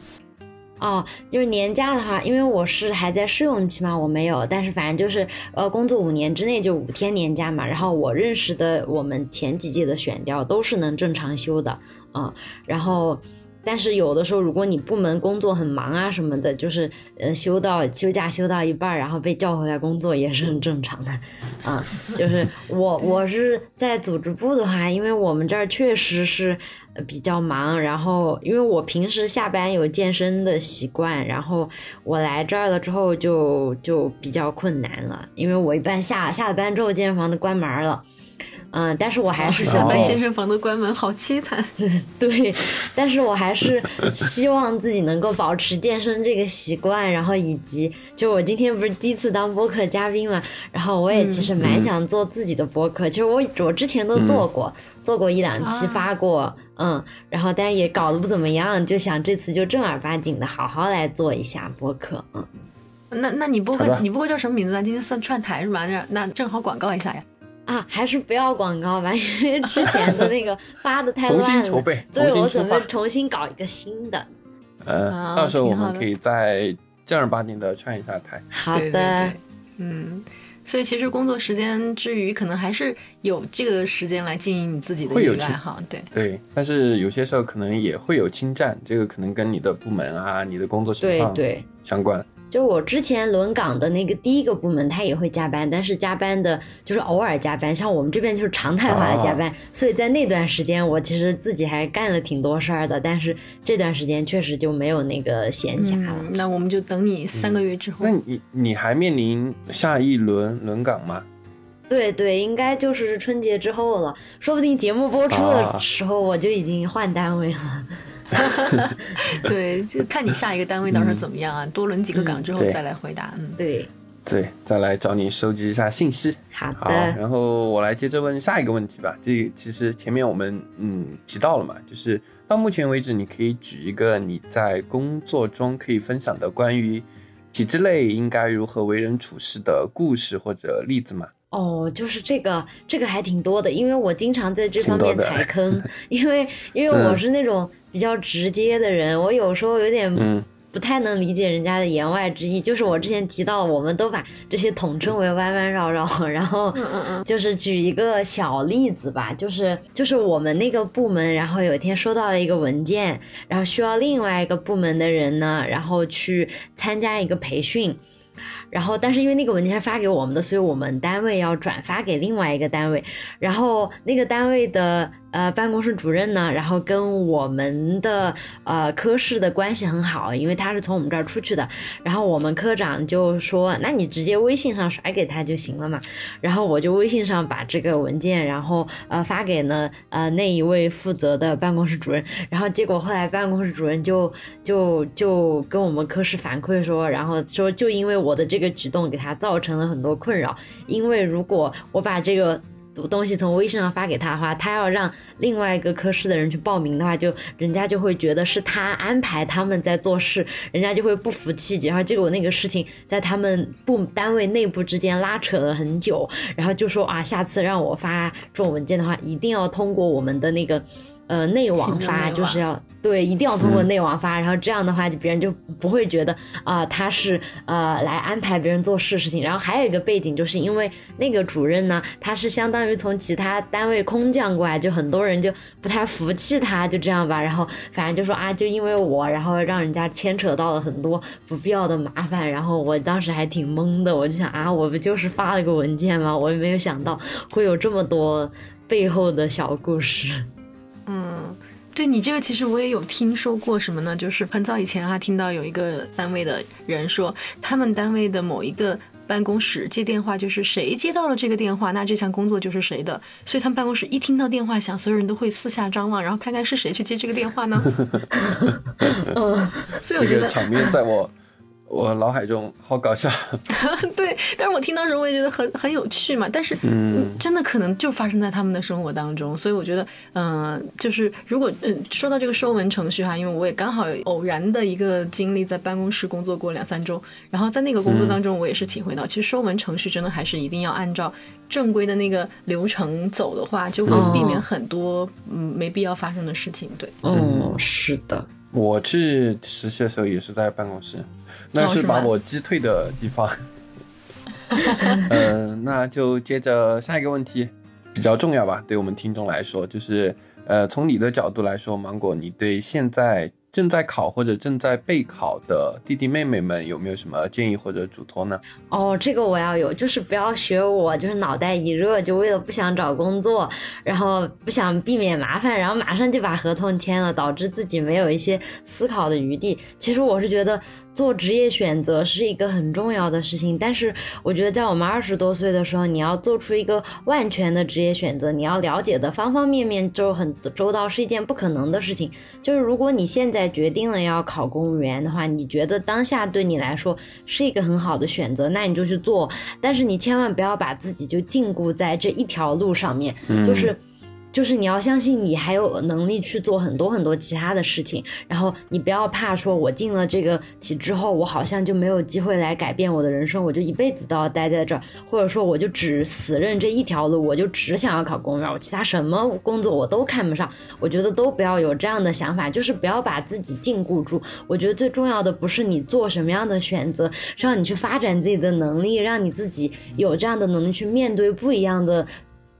哦，就是年假的话，因为我是还在试用期嘛，我没有，但是反正就是呃，工作五年之内就五天年假嘛。然后我认识的我们前几届的选调都是能正常休的啊，然后。但是有的时候，如果你部门工作很忙啊什么的，就是呃休到休假休到一半，然后被叫回来工作也是很正常的，啊，就是我我是在组织部的话，因为我们这儿确实是呃比较忙，然后因为我平时下班有健身的习惯，然后我来这儿了之后就就比较困难了，因为我一般下下了班之后健身房都关门了。嗯，但是我还是下想班健身房的关门，好凄惨。对，但是我还是希望自己能够保持健身这个习惯，然后以及就我今天不是第一次当播客嘉宾嘛，然后我也其实蛮想做自己的播客，其实我我之前都做过，做过一两期发过，嗯，然后但是也搞得不怎么样，就想这次就正儿八经的好好来做一下播客，嗯。那那你播客你播客叫什么名字呢？今天算串台是吧？那那正好广告一下呀。啊，还是不要广告吧，因为之前的那个发的太重烂了，新筹备，所以我。准备重新搞一个新的。呃，啊到时候我们可以再正儿八经的串一下台。好对对对，嗯。所以其实工作时间之余，可能还是有这个时间来经营你自己的会有其业余爱好。对，对，但是有些时候可能也会有侵占，这个可能跟你的部门啊、你的工作情况对对，相关。就是我之前轮岗的那个第一个部门，他也会加班，但是加班的就是偶尔加班，像我们这边就是常态化的加班，所以在那段时间我其实自己还干了挺多事儿的，但是这段时间确实就没有那个闲暇了。嗯，那我们就等你三个月之后。那你你还面临下一轮轮岗吗？对对，应该就是春节之后了，说不定节目播出啊的时候我就已经换单位了。对，就看你下一个单位到时候怎么样啊，多轮几个岗之后再来回答。嗯，对，对，再来找你收集一下信息。好，好，然后我来接着问下一个问题吧。这其实前面我们嗯提到了嘛，就是到目前为止，你可以举一个你在工作中可以分享的关于体制内应该如何为人处事的故事或者例子吗？哦，就是这个，这个还挺多的，因为我经常在这方面踩坑，因为因为我嗯是那种比较直接的人，我有时候有点嗯不太能理解人家的言外之意。就是我之前提到，我们都把这些统称为弯弯绕绕，然后嗯嗯嗯，就是举一个小例子吧，就是就是我们那个部门，然后有一天收到了一个文件，然后需要另外一个部门的人呢，然后去参加一个培训。然后，但是因为那个文件是发给我们的，所以我们单位要转发给另外一个单位。然后那个单位的呃办公室主任呢，然后跟我们的呃科室的关系很好，因为他是从我们这儿出去的。然后我们科长就说：“那你直接微信上甩给他就行了嘛。”然后我就微信上把这个文件，然后呃发给了呃那一位负责的办公室主任。然后结果后来办公室主任就就就跟我们科室反馈说，然后说就因为我的这个举动给他造成了很多困扰，因为如果我把这个。东西从微信上发给他的话，他要让另外一个科室的人去报名的话，就人家就会觉得是他安排他们在做事，人家就会不服气，然后结果那个事情在他们部单位内部之间拉扯了很久，然后就说啊，下次让我发这种文件的话，一定要通过我们的那个呃内网发，就是要对，一定要通过内网发，然后这样的话，就别人就不会觉得啊、他是呃来安排别人做事事情。然后还有一个背景，就是因为那个主任呢，他是相当于从其他单位空降过来，就很多人就不太服气他，就这样吧。然后反正就说啊，就因为我，然后让人家牵扯到了很多不必要的麻烦。然后我当时还挺懵的，我就想啊，我不就是发了个文件吗？我也没有想到会有这么多背后的小故事。嗯，对你这个其实我也有听说过什么呢？就是很早以前啊，听到有一个单位的人说，他们单位的某一个办公室接电话，就是谁接到了这个电话，那这项工作就是谁的。所以他们办公室一听到电话响，所有人都会四下张望，然后看看是谁去接这个电话呢？嗯，所以我觉得场面在我我脑海中好搞笑。对，但是我听到时候我也觉得很很有趣嘛。但是，嗯真的可能就发生在他们的生活当中，所以我觉得，嗯、就是如果嗯、说到这个收文程序哈，因为我也刚好有偶然的一个经历，在办公室工作过两三周，然后在那个工作当中，我也是体会到，其实收文程序真的还是一定要按照正规的那个流程走的话，就会避免很多嗯没必要发生的事情。对，哦，是的。我去实习的时候也是在办公室，那是把我击退的地方。嗯、那就接着下一个问题，比较重要吧？对我们听众来说，就是呃，从你的角度来说，芒果，你对现在。正在考或者正在备考的弟弟妹妹们有没有什么建议或者嘱托呢？哦，这个我要有，就是不要学我，就是脑袋一热，就为了不想找工作，然后不想避免麻烦，然后马上就把合同签了，导致自己没有一些思考的余地。其实我是觉得。做职业选择是一个很重要的事情，但是我觉得在我们二十多岁的时候，你要做出一个万全的职业选择，你要了解的方方面面就很周到，是一件不可能的事情。就是如果你现在决定了要考公务员的话，你觉得当下对你来说是一个很好的选择，那你就去做。但是你千万不要把自己就禁锢在这一条路上面，就是。就是你要相信你还有能力去做很多很多其他的事情，然后你不要怕说，我进了这个题之后，我好像就没有机会来改变我的人生，我就一辈子都要待在这儿，或者说我就只死认这一条路，我就只想要考公务员，我其他什么工作我都看不上。我觉得都不要有这样的想法，就是不要把自己禁锢住。我觉得最重要的不是你做什么样的选择，让你去发展自己的能力，让你自己有这样的能力去面对不一样的。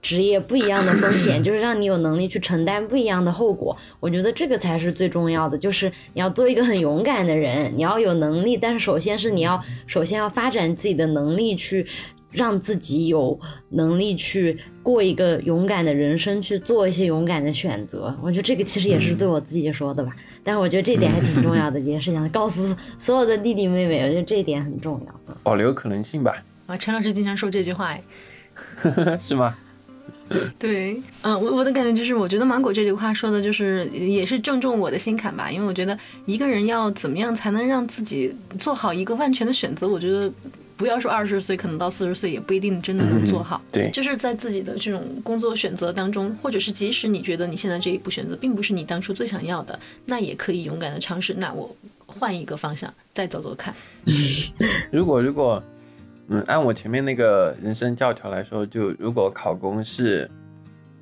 职业不一样的风险，就是让你有能力去承担不一样的后果。我觉得这个才是最重要的，就是你要做一个很勇敢的人，你要有能力，但是首先是你要首先要发展自己的能力，去让自己有能力去过一个勇敢的人生，去做一些勇敢的选择。我觉得这个其实也是对我自己说的吧，但是我觉得这点还挺重要的，一件事情告诉所有的弟弟妹妹，我觉得这一点很重要，保留可能性吧。啊，陈老师经常说这句话，哎，是吗？对，嗯，我我的感觉就是，我觉得芒果这句话说的就是，也是正中我的心坎吧。因为我觉得一个人要怎么样才能让自己做好一个万全的选择，我觉得不要说二十岁，可能到四十岁也不一定真的能做好。对，就是在自己的这种工作选择当中，或者是即使你觉得你现在这一步选择并不是你当初最想要的，那也可以勇敢的尝试。那我换一个方向再走走看。如 果如果。嗯，按我前面那个人生教条来说，就如果考公是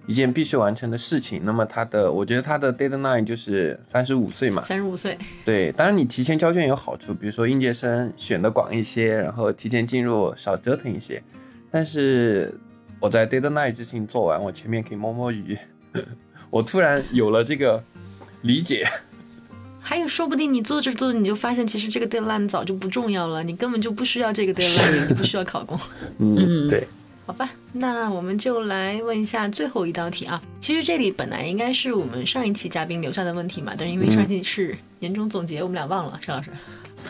一件必须完成的事情，那么他的，我觉得他的 deadline 就是三十五岁嘛。三十五岁。对，当然你提前交卷有好处，比如说应届生选的广一些，然后提前进入少折腾一些。但是我在 deadline 之前做完，我前面可以摸摸鱼。我突然有了这个理解。还有，说不定你做着做着你就发现，其实这个 deadline 早就不重要了，你根本就不需要这个 deadline，你不需要考公。嗯，对。好吧，那我们就来问一下最后一道题啊。其实这里本来应该是我们上一期嘉宾留下的问题嘛，但是因为上期是年终总结，我们俩忘了，陈老师。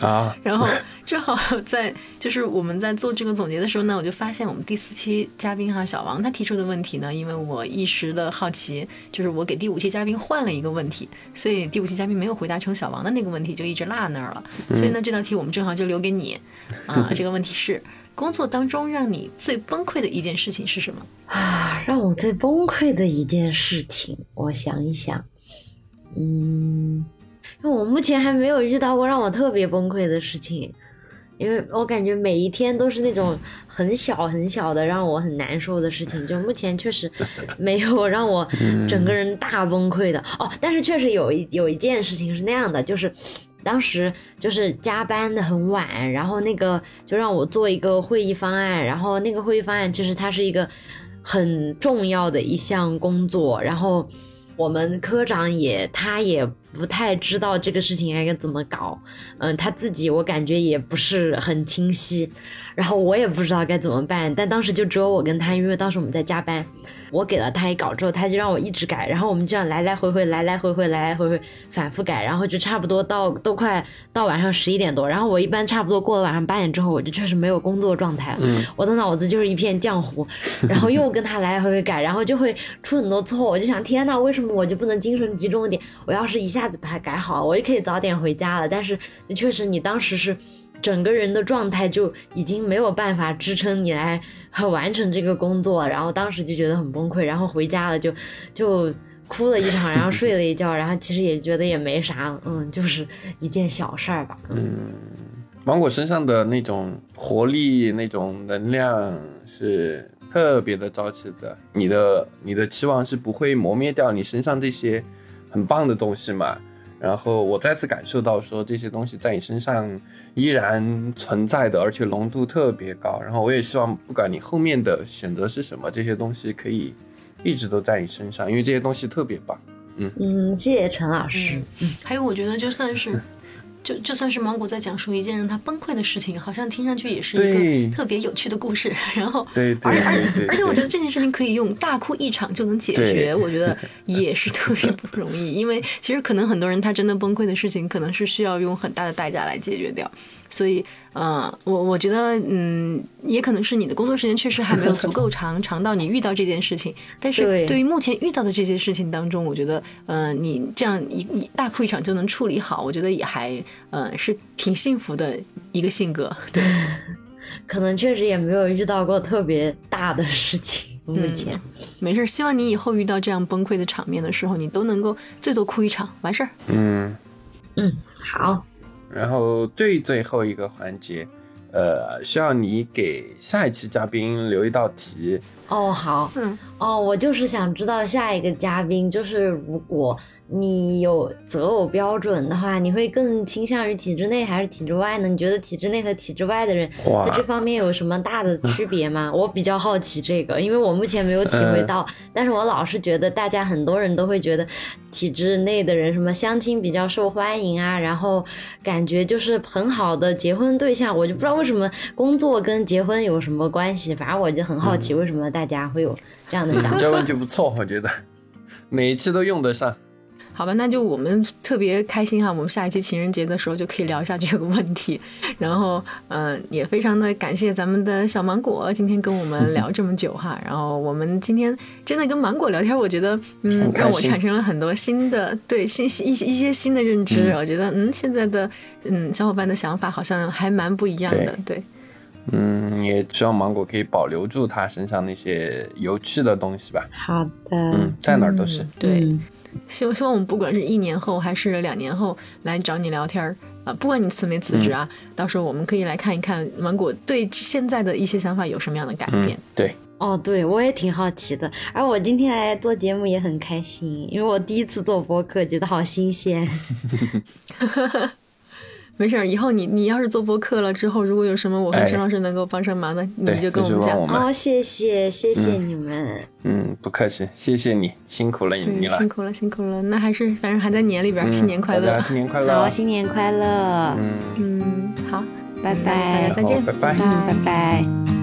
啊，然后正好在就是我们在做这个总结的时候呢，我就发现我们第四期嘉宾哈小王他提出的问题呢，因为我一时的好奇，就是我给第五期嘉宾换了一个问题，所以第五期嘉宾没有回答成小王的那个问题，就一直落那儿了。所以呢，这道题我们正好就留给你啊。这个问题是：工作当中让你最崩溃的一件事情是什么啊？让我最崩溃的一件事情，我想一想，嗯。我目前还没有遇到过让我特别崩溃的事情，因为我感觉每一天都是那种很小很小的让我很难受的事情，就目前确实没有让我整个人大崩溃的哦。但是确实有一有一件事情是那样的，就是当时就是加班的很晚，然后那个就让我做一个会议方案，然后那个会议方案其实它是一个很重要的一项工作，然后。我们科长也，他也不太知道这个事情应该怎么搞，嗯，他自己我感觉也不是很清晰，然后我也不知道该怎么办，但当时就只有我跟他，因为当时我们在加班。我给了他一稿之后，他就让我一直改，然后我们这样来来回回，来来回回，来来回回，反复改，然后就差不多到都快到晚上十一点多，然后我一般差不多过了晚上八点之后，我就确实没有工作状态了，我的脑子就是一片浆糊，然后又跟他来来回回改，然后就会出很多错，我就想天呐，为什么我就不能精神集中一点？我要是一下子把它改好，我就可以早点回家了。但是确实，你当时是。整个人的状态就已经没有办法支撑你来很完成这个工作，然后当时就觉得很崩溃，然后回家了就就哭了一场，然后睡了一觉，然后其实也觉得也没啥，嗯，就是一件小事儿吧。嗯，芒果身上的那种活力、那种能量是特别的朝气的，你的你的期望是不会磨灭掉你身上这些很棒的东西嘛？然后我再次感受到说这些东西在你身上依然存在的，而且浓度特别高。然后我也希望，不管你后面的选择是什么，这些东西可以一直都在你身上，因为这些东西特别棒。嗯嗯，谢谢陈老师。还有，我觉得就算是。就就算是芒果在讲述一件让他崩溃的事情，好像听上去也是一个特别有趣的故事。然后，对对对，而且我觉得这件事情可以用大哭一场就能解决，我觉得也是特别不容易。因为其实可能很多人他真的崩溃的事情，可能是需要用很大的代价来解决掉。所以，嗯，我我觉得，嗯，也可能是你的工作时间确实还没有足够长，长到你遇到这件事情。但是对于目前遇到的这些事情当中，我觉得，嗯，你这样一一大哭一场就能处理好，我觉得也还，嗯，是挺幸福的一个性格。对，可能确实也没有遇到过特别大的事情，目前没事。希望你以后遇到这样崩溃的场面的时候，你都能够最多哭一场，完事儿。嗯嗯，好。然后最最后一个环节，呃，需要你给下一期嘉宾留一道题。哦，好，嗯，哦，我就是想知道下一个嘉宾，就是如果你有择偶标准的话，你会更倾向于体制内还是体制外呢？你觉得体制内和体制外的人在这方面有什么大的区别吗？我比较好奇这个，因为我目前没有体会到，但是我老是觉得大家很多人都会觉得体制内的人什么相亲比较受欢迎啊，然后感觉就是很好的结婚对象，我就不知道为什么工作跟结婚有什么关系，反正我就很好奇为什么大。家会有这样的想法，这问题不错，我觉得每一期都用得上。好吧，那就我们特别开心哈，我们下一期情人节的时候就可以聊一下这个问题。然后，嗯，也非常的感谢咱们的小芒果今天跟我们 聊这么久哈。然后我们今天真的跟芒果聊天，我觉得嗯，让我产生了很多新的对新一些一些新的认知。我觉得嗯，现在的嗯小伙伴的想法好像还蛮不一样的，对。嗯，也希望芒果可以保留住他身上那些有趣的东西吧。好的，嗯，在哪儿都是。对，希望希望我们不管是一年后还是两年后来找你聊天儿啊，不管你辞没辞职啊，到时候我们可以来看一看芒果对现在的一些想法有什么样的改变。对，哦，对我也挺好奇的，而我今天来做节目也很开心，因为我第一次做播客，觉得好新鲜。没事儿，以后你你要是做播客了之后，如果有什么我和陈老师能够帮上忙的，你就跟我们讲。哦，谢谢谢谢你们。嗯，不客气，谢谢你，辛苦了你了。辛苦了辛苦了，那还是反正还在年里边，新年快乐，新年快乐，好，新年快乐。嗯嗯，好，拜拜，大家再见，拜拜，拜拜。